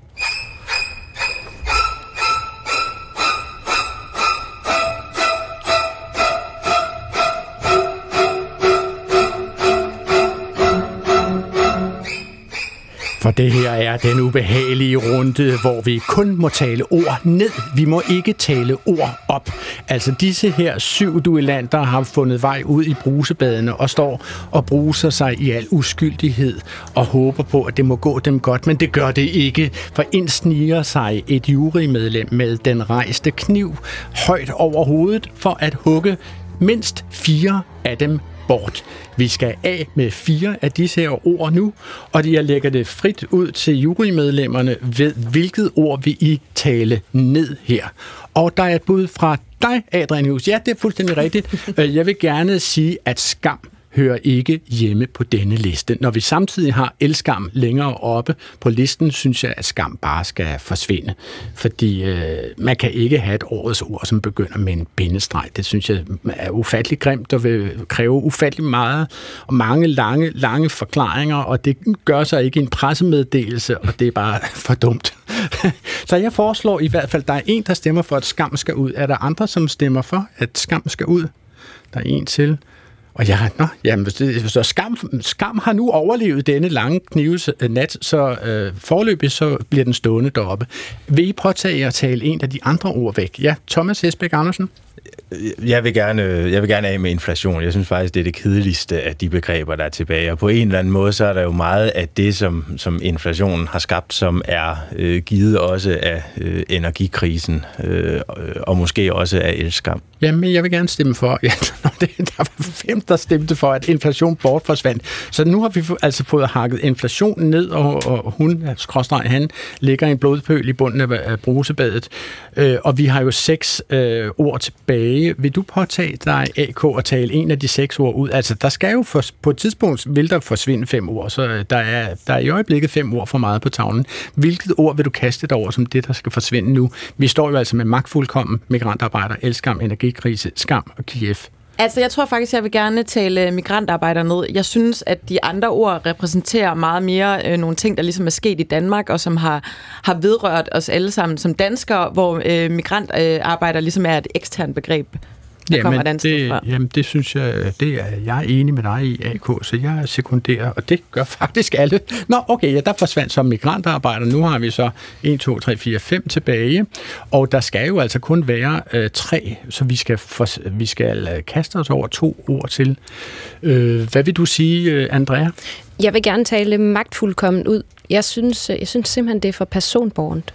For det her er den ubehagelige runde, hvor vi kun må tale ord ned. Vi må ikke tale ord op. Altså disse her syv duellanter har fundet vej ud i brusebadene og står og bruser sig i al uskyldighed og håber på, at det må gå dem godt. Men det gør det ikke, for ind sniger sig et jurymedlem med den rejste kniv højt over hovedet for at hugge mindst fire af dem bort. Vi skal af med fire af disse her ord nu, og jeg lægger det frit ud til jurymedlemmerne ved, hvilket ord vi I tale ned her. Og der er et bud fra dig, Adrian Hughes. Ja, det er fuldstændig rigtigt. [LAUGHS] Øh, jeg vil gerne sige, at skam hører ikke hjemme på denne liste. Når vi samtidig har elskam længere oppe på listen, synes jeg, at skam bare skal forsvinde. Fordi øh, man kan ikke have et årets ord, som begynder med en bindestreg. Det synes jeg er ufattelig grimt og vil kræve ufattelig meget og mange lange, lange forklaringer, og det gør sig ikke en pressemeddelelse, og det er bare [LAUGHS] for dumt. [LAUGHS] Så jeg foreslår i hvert fald, at der er en, der stemmer for, at skam skal ud. Er der andre, som stemmer for, at skam skal ud? Der er en til. Og jeg, nå, jamen, så skam, skam har nu overlevet denne lange knives øh, nat, så øh, forløbig så bliver den stående deroppe. Vil I påtage at tale en af de andre ord væk? Ja, Thomas Hesbæk Andersen? Jeg vil, gerne, jeg vil gerne af med inflation. Jeg synes faktisk, det er det kedeligste af de begreber, der er tilbage. Og på en eller anden måde, så er der jo meget af det, som, som inflationen har skabt, som er øh, givet også af øh, energikrisen, øh, og måske også af elskam. Jamen, jeg vil gerne stemme for. [LAUGHS] Ja, der var fem, der stemte for, at inflation bortforsvandt. Så nu har vi altså fået hakket inflationen ned, og, og hun, skråstreg han, ligger i en blodpøl i bunden af brusebadet. Øh, og vi har jo seks øh, ord tilbage. Vil du påtage dig, AK, og tale en af de seks ord ud? Altså, der skal jo for, på et tidspunkt, vil der forsvinde fem ord, så øh, der er, der er i øjeblikket fem ord for meget på tavlen. Hvilket ord vil du kaste dig over som det, der skal forsvinde nu? Vi står jo altså med magtfuldkommen migrantarbejder, elskam, energikrise, skam og Kiev. Altså, jeg tror faktisk, jeg vil gerne tale øh, migrantarbejdere ned. Jeg synes, at de andre ord repræsenterer meget mere øh, nogle ting, der ligesom er sket i Danmark, og som har, har vedrørt os alle sammen som danskere, hvor øh, migrantarbejder ligesom er et eksternt begreb der jamen, kommer det, fra. Jamen, det synes jeg, det er jeg er enig med dig i, AK, så jeg sekunderer, og det gør [LAUGHS] faktisk alle. Nå, okay, ja, der forsvandt så migrantarbejder. Nu har vi så 1, 2, 3, 4, 5 tilbage, og der skal jo altså kun være øh, tre, så vi skal, for, vi skal øh, kaste os over to ord til. Øh, hvad vil du sige, øh, Andrea? Jeg vil gerne tale magtfuldkommen ud. Jeg synes, jeg synes simpelthen, det er for personborgent.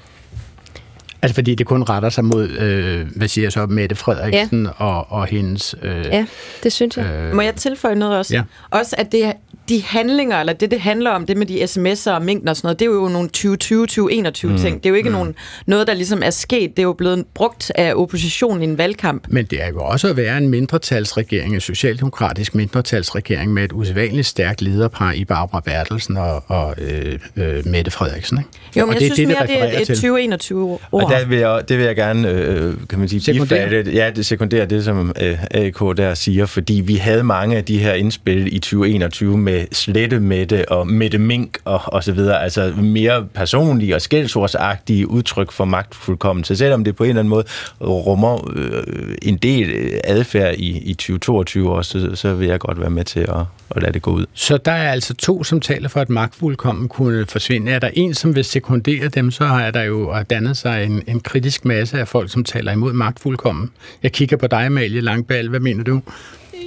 Altså fordi det kun retter sig mod, øh, hvad siger jeg så, Mette Frederiksen ja. og, og hendes... Øh, ja, det synes jeg. Øh, Må jeg tilføje noget også? Ja. Også at det, de handlinger, eller det, det handler om, det med de sms'er og mængden og sådan noget, det er jo nogle 2020-2021 mm. ting. Det er jo ikke mm. nogen, noget, der ligesom er sket. Det er jo blevet brugt af oppositionen i en valgkamp. Men det er jo også at være en mindretalsregering, en socialdemokratisk mindretalsregering med et usædvanligt stærkt lederpar i Barbara Bertelsen og, og øh, øh, Mette Frederiksen. Ikke? Jo, men og jeg det, synes det, mere, det er et 2021 ord. Og der vil jeg, det vil jeg gerne, øh, kan man sige, sekundere. Det, ja, det sekunderer det, som øh, AK der siger, fordi vi havde mange af de her indspil i 2021 med med Slette Mette og Mette Mink og, og så videre, altså mere personlige og skældsordsagtige udtryk for magtfuldkommelse, selvom det på en eller anden måde rummer øh, en del øh, adfærd i, i 2022 også, så, så vil jeg godt være med til at, at lade det gå ud. Så der er altså to, som taler for, at magtfuldkommen kunne forsvinde. Er der en, som vil sekundere dem, så har der jo dannet sig en, en kritisk masse af folk, som taler imod magtfuldkommen. Jeg kigger på dig, Amalie Langbal. Hvad mener du?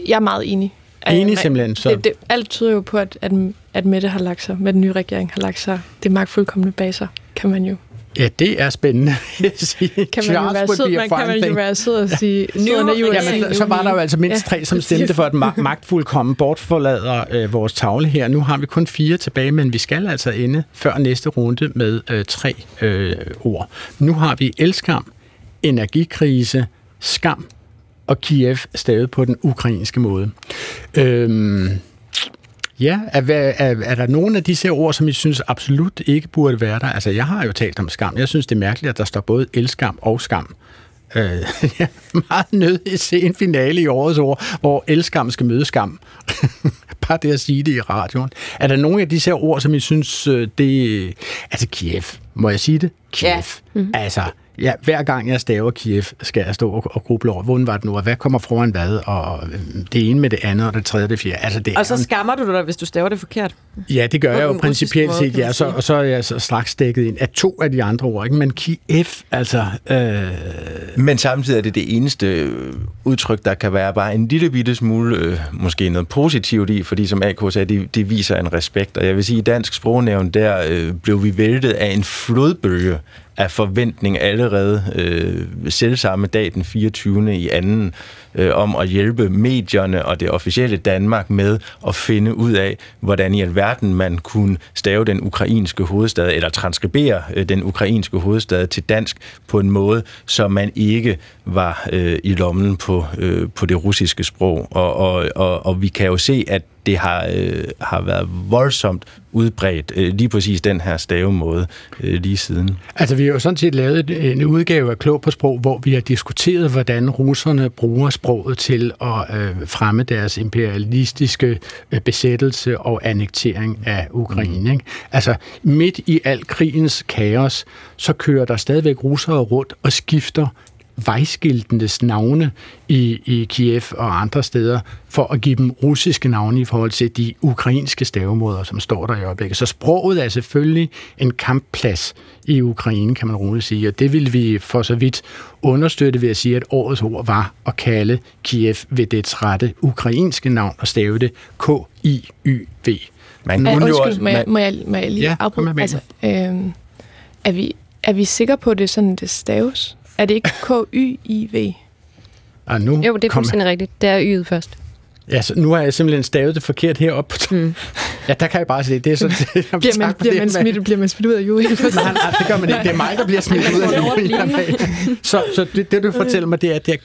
Jeg er meget enig. Enig simpelthen, så. Det, det, alt tyder jo på, at, at, at Mette har lagt sig, med den nye regering har lagt sig det magtfuldkommende bag sig, kan man jo Ja, det er spændende. [LAUGHS] kan man, jo være sød, man, kan man jo være sød og sige, ja. nu, jamen, så var der jo altså mindst tre, som stemte for, at magtfuldkommen bortforlader øh, vores tavle her. Nu har vi kun fire tilbage, men vi skal altså ende før næste runde med øh, tre øh, ord. Nu har vi elskam, energikrise, skam og Kiev stavet på den ukrainske måde. Øhm, ja, er, er, er der nogle af disse ord, som I synes absolut ikke burde være der? Altså, jeg har jo talt om skam. Jeg synes, det er mærkeligt, at der står både elskam og skam. Øh, [LAUGHS] jeg er meget nødt til at se en finale i årets ord, hvor elskam skal møde skam. [LAUGHS] Bare det at sige det i radioen. Er der nogle af disse ord, som I synes, øh, det... Altså, Kiev. Må jeg sige det? Kiev. Ja. Mm-hmm. Altså, Ja, hver gang jeg staver Kiev, skal jeg stå og, og gruble over, hvordan var det nu, og hvad kommer foran hvad, og øhm, det ene med det andet, og det tredje og det fjerde. Altså, det og så skammer du dig, hvis du staver det forkert? Ja, det gør jeg jo principielt set, ja, så, og så er jeg så straks dækket ind af to af de andre ord, ikke? men Kiev, altså... Øh... Men samtidig er det det eneste øh, udtryk, der kan være bare en lille bitte smule, øh, måske noget positivt i, fordi som AK sagde, det, det viser en respekt, og jeg vil sige, i dansk sprognævn, der øh, blev vi væltet af en flodbølge af forventning allerede øh, selv samme dag den 24. i anden øh, om at hjælpe medierne og det officielle Danmark med at finde ud af, hvordan i alverden man kunne stave den ukrainske hovedstad, eller transkribere øh, den ukrainske hovedstad til dansk på en måde, så man ikke var øh, i lommen på, øh, på det russiske sprog. Og, og, og, og vi kan jo se, at det har, øh, har været voldsomt udbredt, øh, lige præcis den her stavemåde øh, lige siden. Altså, vi har jo sådan set lavet en udgave af Klog på Sprog, hvor vi har diskuteret, hvordan russerne bruger sproget til at øh, fremme deres imperialistiske øh, besættelse og annektering af Ukraine. Mm. Ikke? Altså, midt i al krigens kaos, så kører der stadigvæk russere rundt og skifter vejskiltenes navne i, i Kiev og andre steder, for at give dem russiske navne i forhold til de ukrainske stavemåder, som står der i øjeblikket. Så sproget er selvfølgelig en kampplads i Ukraine, kan man roligt sige, og det vil vi for så vidt understøtte ved at sige, at årets ord var at kalde Kiev ved dets rette ukrainske navn og stave det K-I-Y-V. Man kunne jo også... Må jeg, må jeg, må jeg lige ja, afbryde? Altså, øh, er, vi, er vi sikre på, at det er sådan, det staves? Er det ikke K-Y-I-V? Ah, nu jo, det er fuldstændig rigtigt. Det er Y'et først. Ja, så nu har jeg simpelthen stavet det forkert heroppe. Mm. Ja, der kan jeg bare se, det er sådan... Det, [LAUGHS] bliver, man, [LAUGHS] bliver, man smidt, bliver man smidt ud af [LAUGHS] jorden? nej, nej, det gør man ikke. Det er mig, der bliver smidt ud af jorden. Så, så det, det, du fortæller mig, det er, at det er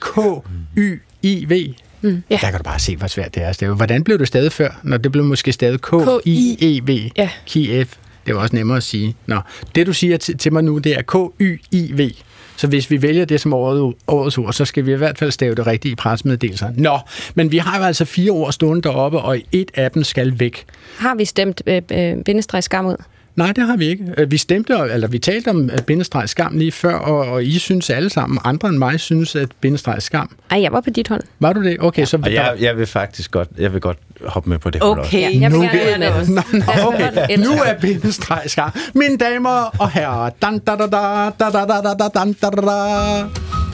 K-Y-I-V. Mm. Ja. Der kan du bare se, hvor svært det er at stave. Hvordan blev det stadig før, når det blev måske stadig K-I-E-V? Ja. Kiev. Det var også nemmere at sige. Nå, det du siger til, til mig nu, det er K-Y-I-V. Så hvis vi vælger det som årets ord, så skal vi i hvert fald stave det rigtige i presmeddelelser. Nå, men vi har jo altså fire ord stående deroppe, og et af dem skal væk. Har vi stemt øh, øh, bindestreg skam ud? Nej, det har vi ikke. Øh, vi stemte, eller vi talte om øh, bindestreg skam lige før, og, og I synes alle sammen, andre end mig synes, at bindestreg skam. Ej, jeg var på dit hold. Var du det? Okay, ja. så... Og jeg, jeg vil faktisk godt, jeg vil godt hoppe med på det Okay, jeg vil nu, gerne det. Nå, nå, okay. nu er bindestreg skam. Mine damer og herrer, dan da da da da da da da da da da da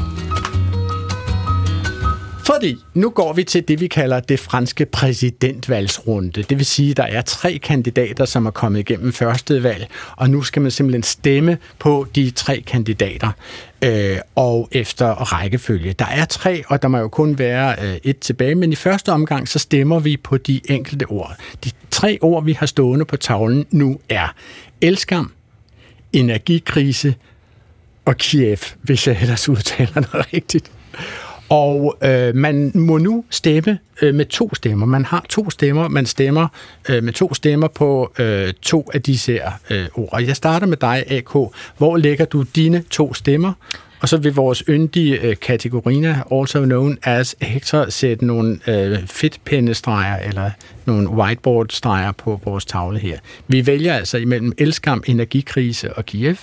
fordi nu går vi til det, vi kalder det franske præsidentvalgsrunde. Det vil sige, at der er tre kandidater, som er kommet igennem første valg, og nu skal man simpelthen stemme på de tre kandidater øh, og efter rækkefølge. Der er tre, og der må jo kun være øh, et tilbage, men i første omgang så stemmer vi på de enkelte ord. De tre ord, vi har stående på tavlen nu er elskam, energikrise og Kiev, hvis jeg ellers udtaler det rigtigt. Og øh, man må nu stemme øh, med to stemmer. Man har to stemmer. Man stemmer øh, med to stemmer på øh, to af disse her øh, ord. Jeg starter med dig, AK. Hvor lægger du dine to stemmer? Og så vil vores yndige øh, kategorina, also known as Hector, sætte nogle øh, fedtpindestreger eller nogle whiteboard-streger på vores tavle her. Vi vælger altså imellem Elskam, Energikrise og Kiev.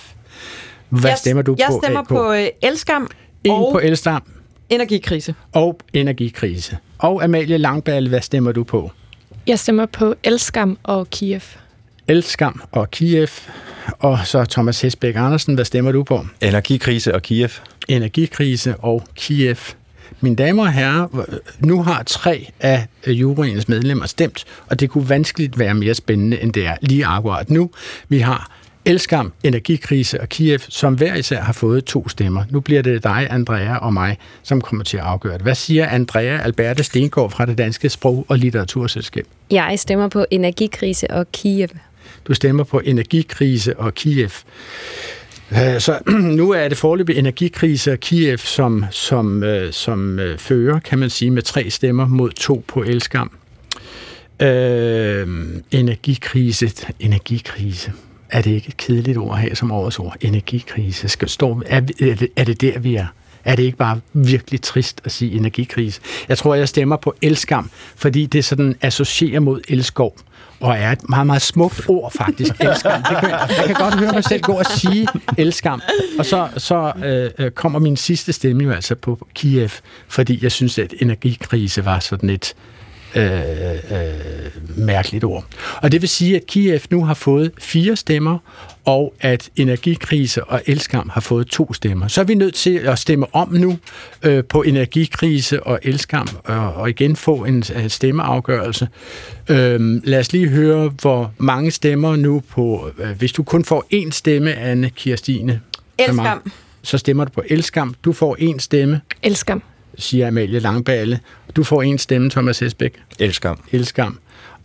Hvad jeg, stemmer du jeg på? Jeg stemmer AK? på øh, Elskam. En og... på Elskam. Energikrise. Og energikrise. Og Amalie Langballe, hvad stemmer du på? Jeg stemmer på Elskam og Kiev. Elskam og Kiev. Og så Thomas Hesbæk Andersen, hvad stemmer du på? Energikrise og Kiev. Energikrise og Kiev. Mine damer og herrer, nu har tre af juryens medlemmer stemt, og det kunne vanskeligt være mere spændende, end det er lige akkurat nu. Vi har Elskam, Energikrise og Kiev, som hver især har fået to stemmer. Nu bliver det dig, Andrea og mig, som kommer til at afgøre det. Hvad siger Andrea Alberte Stengård fra det Danske Sprog- og Litteraturselskab? Jeg stemmer på Energikrise og Kiev. Du stemmer på Energikrise og Kiev. Øh, så [CLEARS THROAT] nu er det forløbig energikrise og Kiev som, som, øh, som øh, fører, kan man sige, med tre stemmer mod to på Elskam. Øh, energikrise, energikrise er det ikke et kedeligt ord her som årets ord? Energikrise. Skal stå, er, er, det, er det der, vi er? Er det ikke bare virkelig trist at sige energikrise? Jeg tror, jeg stemmer på elskam, fordi det sådan associerer mod elskov og er et meget, meget smukt ord faktisk, [LAUGHS] elskam. Det kan, jeg kan godt høre mig selv gå og sige elskam. Og så, så øh, øh, kommer min sidste stemme jo altså på Kiev, fordi jeg synes, at energikrise var sådan et, øh, øh, mærkeligt ord. Og det vil sige, at Kiev nu har fået fire stemmer, og at energikrise og elskam har fået to stemmer. Så er vi nødt til at stemme om nu øh, på energikrise og elskam, og, og igen få en uh, stemmeafgørelse. Øh, lad os lige høre, hvor mange stemmer nu på, øh, hvis du kun får én stemme, Anne Kirstine. Elskam. Så stemmer du på Elskam. Du får en stemme. Elskam. Siger Amalie Langballe. Du får en stemme, Thomas Esbæk. Elskam. Elskam.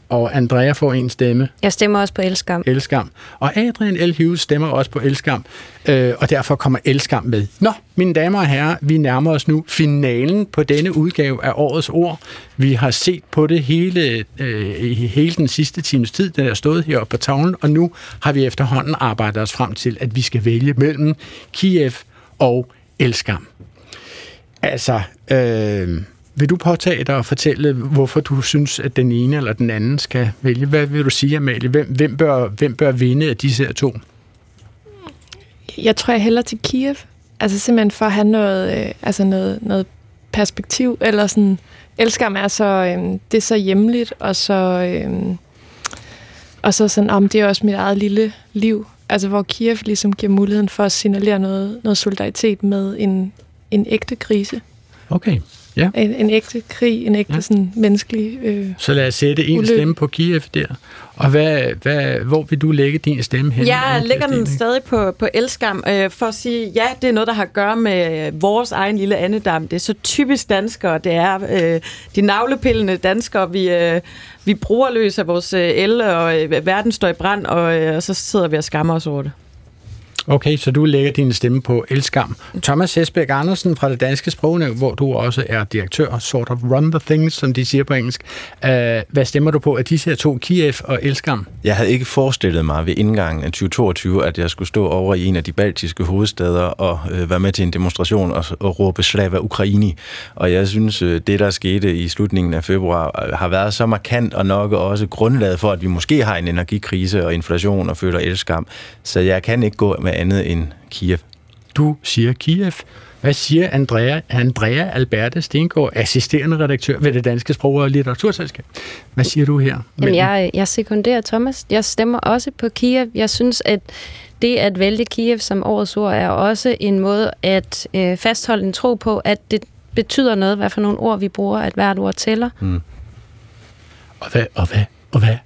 Og Andrea får en stemme. Jeg stemmer også på Elskam. Elskam. Og Adrian L. Hughes stemmer også på Elskam. Øh, og derfor kommer Elskam med. Nå, mine damer og herrer, vi nærmer os nu finalen på denne udgave af Årets Ord. Vi har set på det hele, øh, hele den sidste times tid, den er stået heroppe på tavlen, og nu har vi efterhånden arbejdet os frem til, at vi skal vælge mellem Kiev og Elskam. Altså, øh, vil du påtage dig og fortælle, hvorfor du synes, at den ene eller den anden skal vælge? Hvad vil du sige, Amalie? Hvem, hvem, bør, hvem bør vinde af disse her to? Jeg tror, jeg hælder til Kiev. Altså simpelthen for at have noget, øh, altså noget, noget perspektiv, eller sådan, Elskam er så, øh, det er så hjemligt, og så, øh, og så sådan, om det er også mit eget lille liv. Altså hvor Kiev ligesom giver muligheden for at signalere noget, noget solidaritet med en, en ægte krise. Okay. Ja. En, en ægte krig, en ægte ja. sådan, menneskelig øh, Så lad os sætte en ulykke. stemme på Kiev der. Og hvad, hvad, hvor vil du lægge din stemme hen? Jeg lægger den stadig på, på elskam, øh, for at sige, ja, det er noget, der har at gøre med vores egen lille andedam. Det er så typisk danskere, det er øh, de navlepillende danskere, vi, øh, vi bruger løs af vores øh, el, og øh, verden står i brand, og, øh, og så sidder vi og skammer os over det. Okay, så du lægger din stemme på Elskam. Thomas Hesbæk Andersen fra det Danske Sprognævn, hvor du også er direktør, sort of run the things, som de siger på engelsk. Uh, hvad stemmer du på af disse her to, Kiev og Elskam? Jeg havde ikke forestillet mig ved indgangen af 2022, at jeg skulle stå over i en af de baltiske hovedsteder og øh, være med til en demonstration og, og råbe Slava Ukraini. Og jeg synes, øh, det der skete i slutningen af februar øh, har været så markant og nok også grundlaget for, at vi måske har en energikrise og inflation og føler elskam. Så jeg kan ikke gå med andet end Kiev. Du siger Kiev. Hvad siger Andrea, Andrea Alberte Stengård, assisterende redaktør ved det Danske Sprog- og Litteraturselskab? Hvad siger du her? Jamen, jeg, jeg sekunderer Thomas. Jeg stemmer også på Kiev. Jeg synes, at det at vælge Kiev som årets ord er også en måde at øh, fastholde en tro på, at det betyder noget, hvad for nogle ord vi bruger, at hvert ord tæller. Mm. Og hvad, og hvad, og hvad,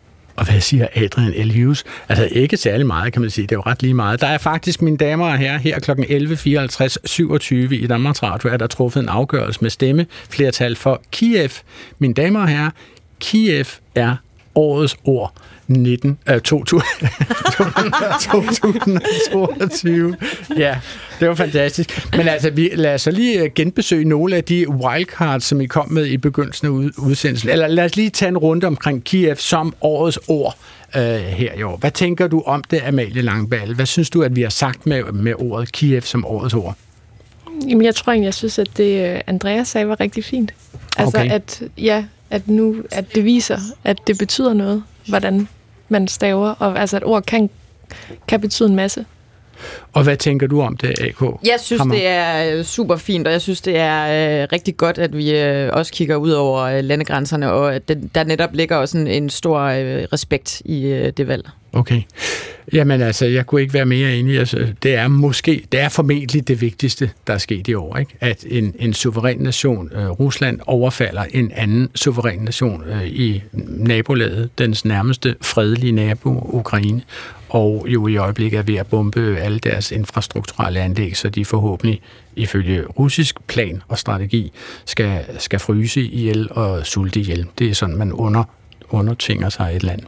og hvad siger Adrian L. Hughes? Altså ikke særlig meget, kan man sige. Det er jo ret lige meget. Der er faktisk, mine damer og herrer, her kl. 11.54.27 i Danmarks Radio, er der truffet en afgørelse med stemme. Flertal for Kiev. Mine damer og herrer, Kiev er årets ord 19, øh, 2022. Ja, det var fantastisk. Men altså, vi, lad os så lige øh, genbesøge nogle af de wildcards, som I kom med i begyndelsen af udsendelsen. Eller lad os lige tage en runde omkring Kiev som årets ord øh, her i år. Hvad tænker du om det, Amalie Langballe? Hvad synes du, at vi har sagt med, med ordet Kiev som årets ord? Jamen, jeg tror egentlig, jeg synes, at det øh, Andreas sagde var rigtig fint. Altså, Okay. at, ja, at nu, at det viser, at det betyder noget, hvordan man staver, og altså, at ord kan, kan betyde en masse. Og hvad tænker du om det, AK? Jeg synes, Hammer? det er øh, super fint, og jeg synes, det er øh, rigtig godt, at vi øh, også kigger ud over øh, landegrænserne, og at den, der netop ligger også en, en stor øh, respekt i øh, det valg. Okay. Jamen altså, jeg kunne ikke være mere enig. Altså, det er måske, det er formentlig det vigtigste, der er sket i år, ikke? at en, en suveræn nation, øh, Rusland, overfalder en anden suveræn nation øh, i nabolaget, dens nærmeste fredelige nabo, Ukraine, og jo i øjeblikket er ved at bombe alle deres infrastrukturelle anlæg, så de forhåbentlig ifølge russisk plan og strategi skal, skal fryse ihjel og sulte ihjel. Det er sådan, man under, undertvinger sig et land.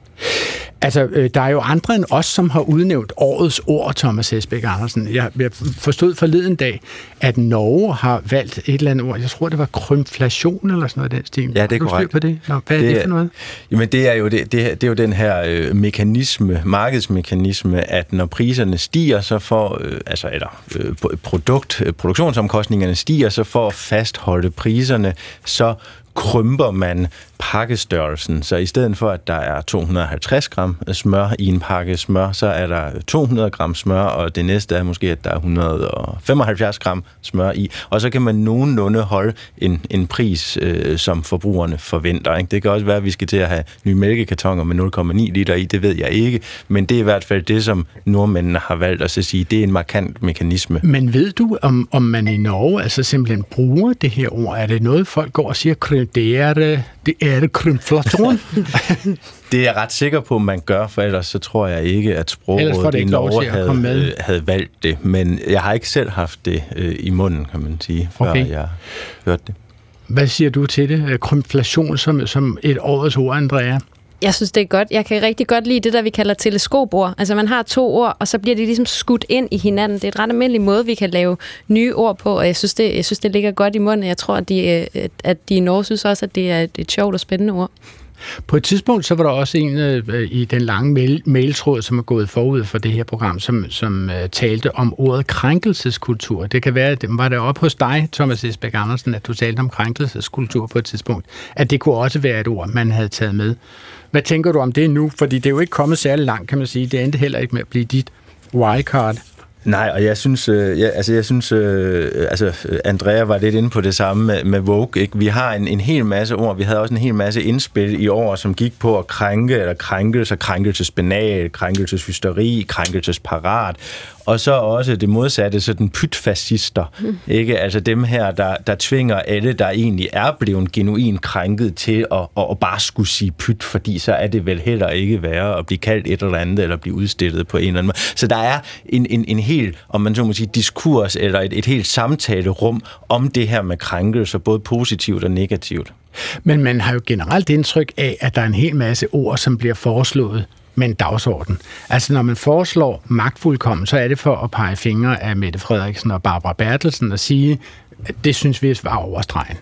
Altså, øh, der er jo andre end os, som har udnævnt årets ord, Thomas Hesbæk Andersen. Jeg, jeg forstod forleden dag, at Norge har valgt et eller andet ord. Jeg tror, det var krymflation eller sådan noget i den stil. Ja, det er korrekt. på det? Nå, hvad er det, det for noget? Jamen, det er jo, det, det, det er jo den her øh, mekanisme, markedsmekanisme, at når priserne stiger, så får, øh, altså, eller øh, produkt, øh, produktionsomkostningerne stiger, så for at fastholde priserne, så krymper man pakkestørrelsen. Så i stedet for, at der er 250 gram smør i en pakke smør, så er der 200 gram smør, og det næste er måske, at der er 175 gram smør i. Og så kan man nogenlunde holde en, en pris, øh, som forbrugerne forventer. Ikke? Det kan også være, at vi skal til at have nye mælkekartoner med 0,9 liter i, det ved jeg ikke. Men det er i hvert fald det, som nordmændene har valgt at så sige, det er en markant mekanisme. Men ved du, om, om man i Norge altså simpelthen bruger det her ord? Er det noget, folk går og siger det er, øh, det er krymflation. [LAUGHS] det er jeg ret sikker på, man gør, for ellers så tror jeg ikke, at sproget i Norge havde, øh, havde valgt det. Men jeg har ikke selv haft det øh, i munden, kan man sige, før okay. jeg hørte det. Hvad siger du til det? Krymflation som, som et årets ord, Andrea? Jeg synes, det er godt. Jeg kan rigtig godt lide det, der vi kalder teleskopord. Altså man har to ord, og så bliver de ligesom skudt ind i hinanden. Det er et ret almindeligt måde, vi kan lave nye ord på, og jeg synes, det, jeg synes, det ligger godt i munden. Jeg tror, at de, øh, at de i Norge synes også, at det er et, et sjovt og spændende ord. På et tidspunkt, så var der også en øh, øh, i den lange mail, mailtråd, som er gået forud for det her program, som, som øh, talte om ordet krænkelseskultur. Det kan være, at var det op hos dig, Thomas Esbæk Andersen, at du talte om krænkelseskultur på et tidspunkt, at det kunne også være et ord, man havde taget med. Hvad tænker du om det nu? Fordi det er jo ikke kommet særlig langt, kan man sige. Det endte heller ikke med at blive dit wildcard. Nej, og jeg synes, øh, ja, altså jeg synes, øh, altså Andrea var lidt inde på det samme med, med Vogue. Ikke? Vi har en, en hel masse ord. Vi havde også en hel masse indspil i år, som gik på at krænke eller krænkelse, krænkelsesbenal, krænkelseshysteri, krænkelsesparat og så også det modsatte, så den pytfascister, mm. ikke? Altså dem her, der, der tvinger alle, der egentlig er blevet genuint krænket til at, at, at bare skulle sige pyt, fordi så er det vel heller ikke værre at blive kaldt et eller andet, eller blive udstillet på en eller anden måde. Så der er en, en, en helt, om man så må sige, diskurs, eller et, et helt samtalerum om det her med krænkelser, både positivt og negativt. Men man har jo generelt indtryk af, at der er en hel masse ord, som bliver foreslået med en dagsorden. Altså når man foreslår magtfuldkommen, så er det for at pege fingre af Mette Frederiksen og Barbara Bertelsen og sige, at det synes vi var overstregen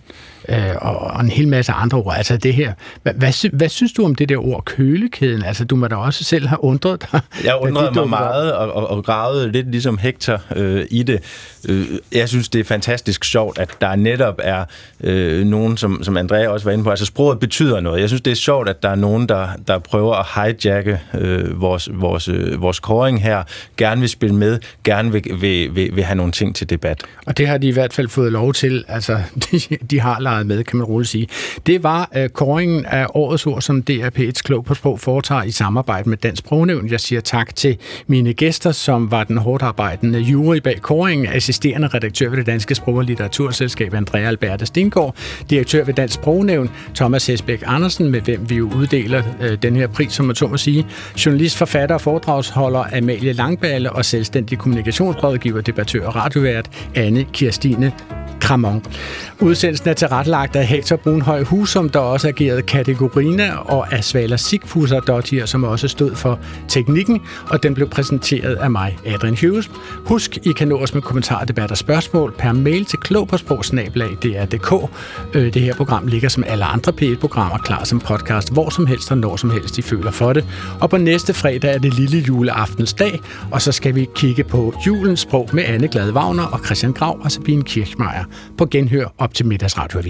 øh, og, og en hel masse andre ord. Altså det her. Hvad, hvad, hvad synes du om det der ord kølekæden? Altså du må da også selv have undret dig. Jeg undrede mig meget og, og, og gravede lidt ligesom Hector øh, i det. Øh, jeg synes, det er fantastisk sjovt, at der netop er øh, nogen, som, som Andrea også var inde på. Altså sproget betyder noget. Jeg synes, det er sjovt, at der er nogen, der, der prøver at hijacke øh, vores, vores, øh, vores koring her, gerne vil spille med, gerne vil, vil, vil, vil have nogle ting til debat. Og det har de i hvert fald fået lov til. Altså, [LAUGHS] de, de har meget med, kan man roligt sige. Det var øh, kåringen af årets ord, som DRP1 Klog på Sprog foretager i samarbejde med Dansk Sprognævn. Jeg siger tak til mine gæster, som var den hårdt arbejdende jury bag kåringen, assisterende redaktør ved det Danske Sprog- og Litteraturselskab Andrea Alberta Stengård, direktør ved Dansk Sprognævn Thomas Hesbæk Andersen, med hvem vi jo uddeler øh, den her pris, som man så må sige, journalist, forfatter og foredragsholder Amalie Langballe og selvstændig kommunikationsrådgiver, debattør og radiovært Anne Kirstine Kramon. Udsendelsen er tilrettelagt af Hector Brunhøj Husum, der også agerede kategorina, og af Svala Sigfusser Dottier, som også stod for teknikken, og den blev præsenteret af mig, Adrian Hughes. Husk, I kan nå os med kommentarer, debat og spørgsmål per mail til klogpåsprogsnabelag.dr.dk. Øh, det her program ligger som alle andre P1-programmer klar som podcast, hvor som helst og når som helst I føler for det. Og på næste fredag er det lille juleaftensdag, og så skal vi kigge på julens sprog med Anne Glad Wagner og Christian Grav og Sabine Kirchmeier på genhør op til middagsradioavisen.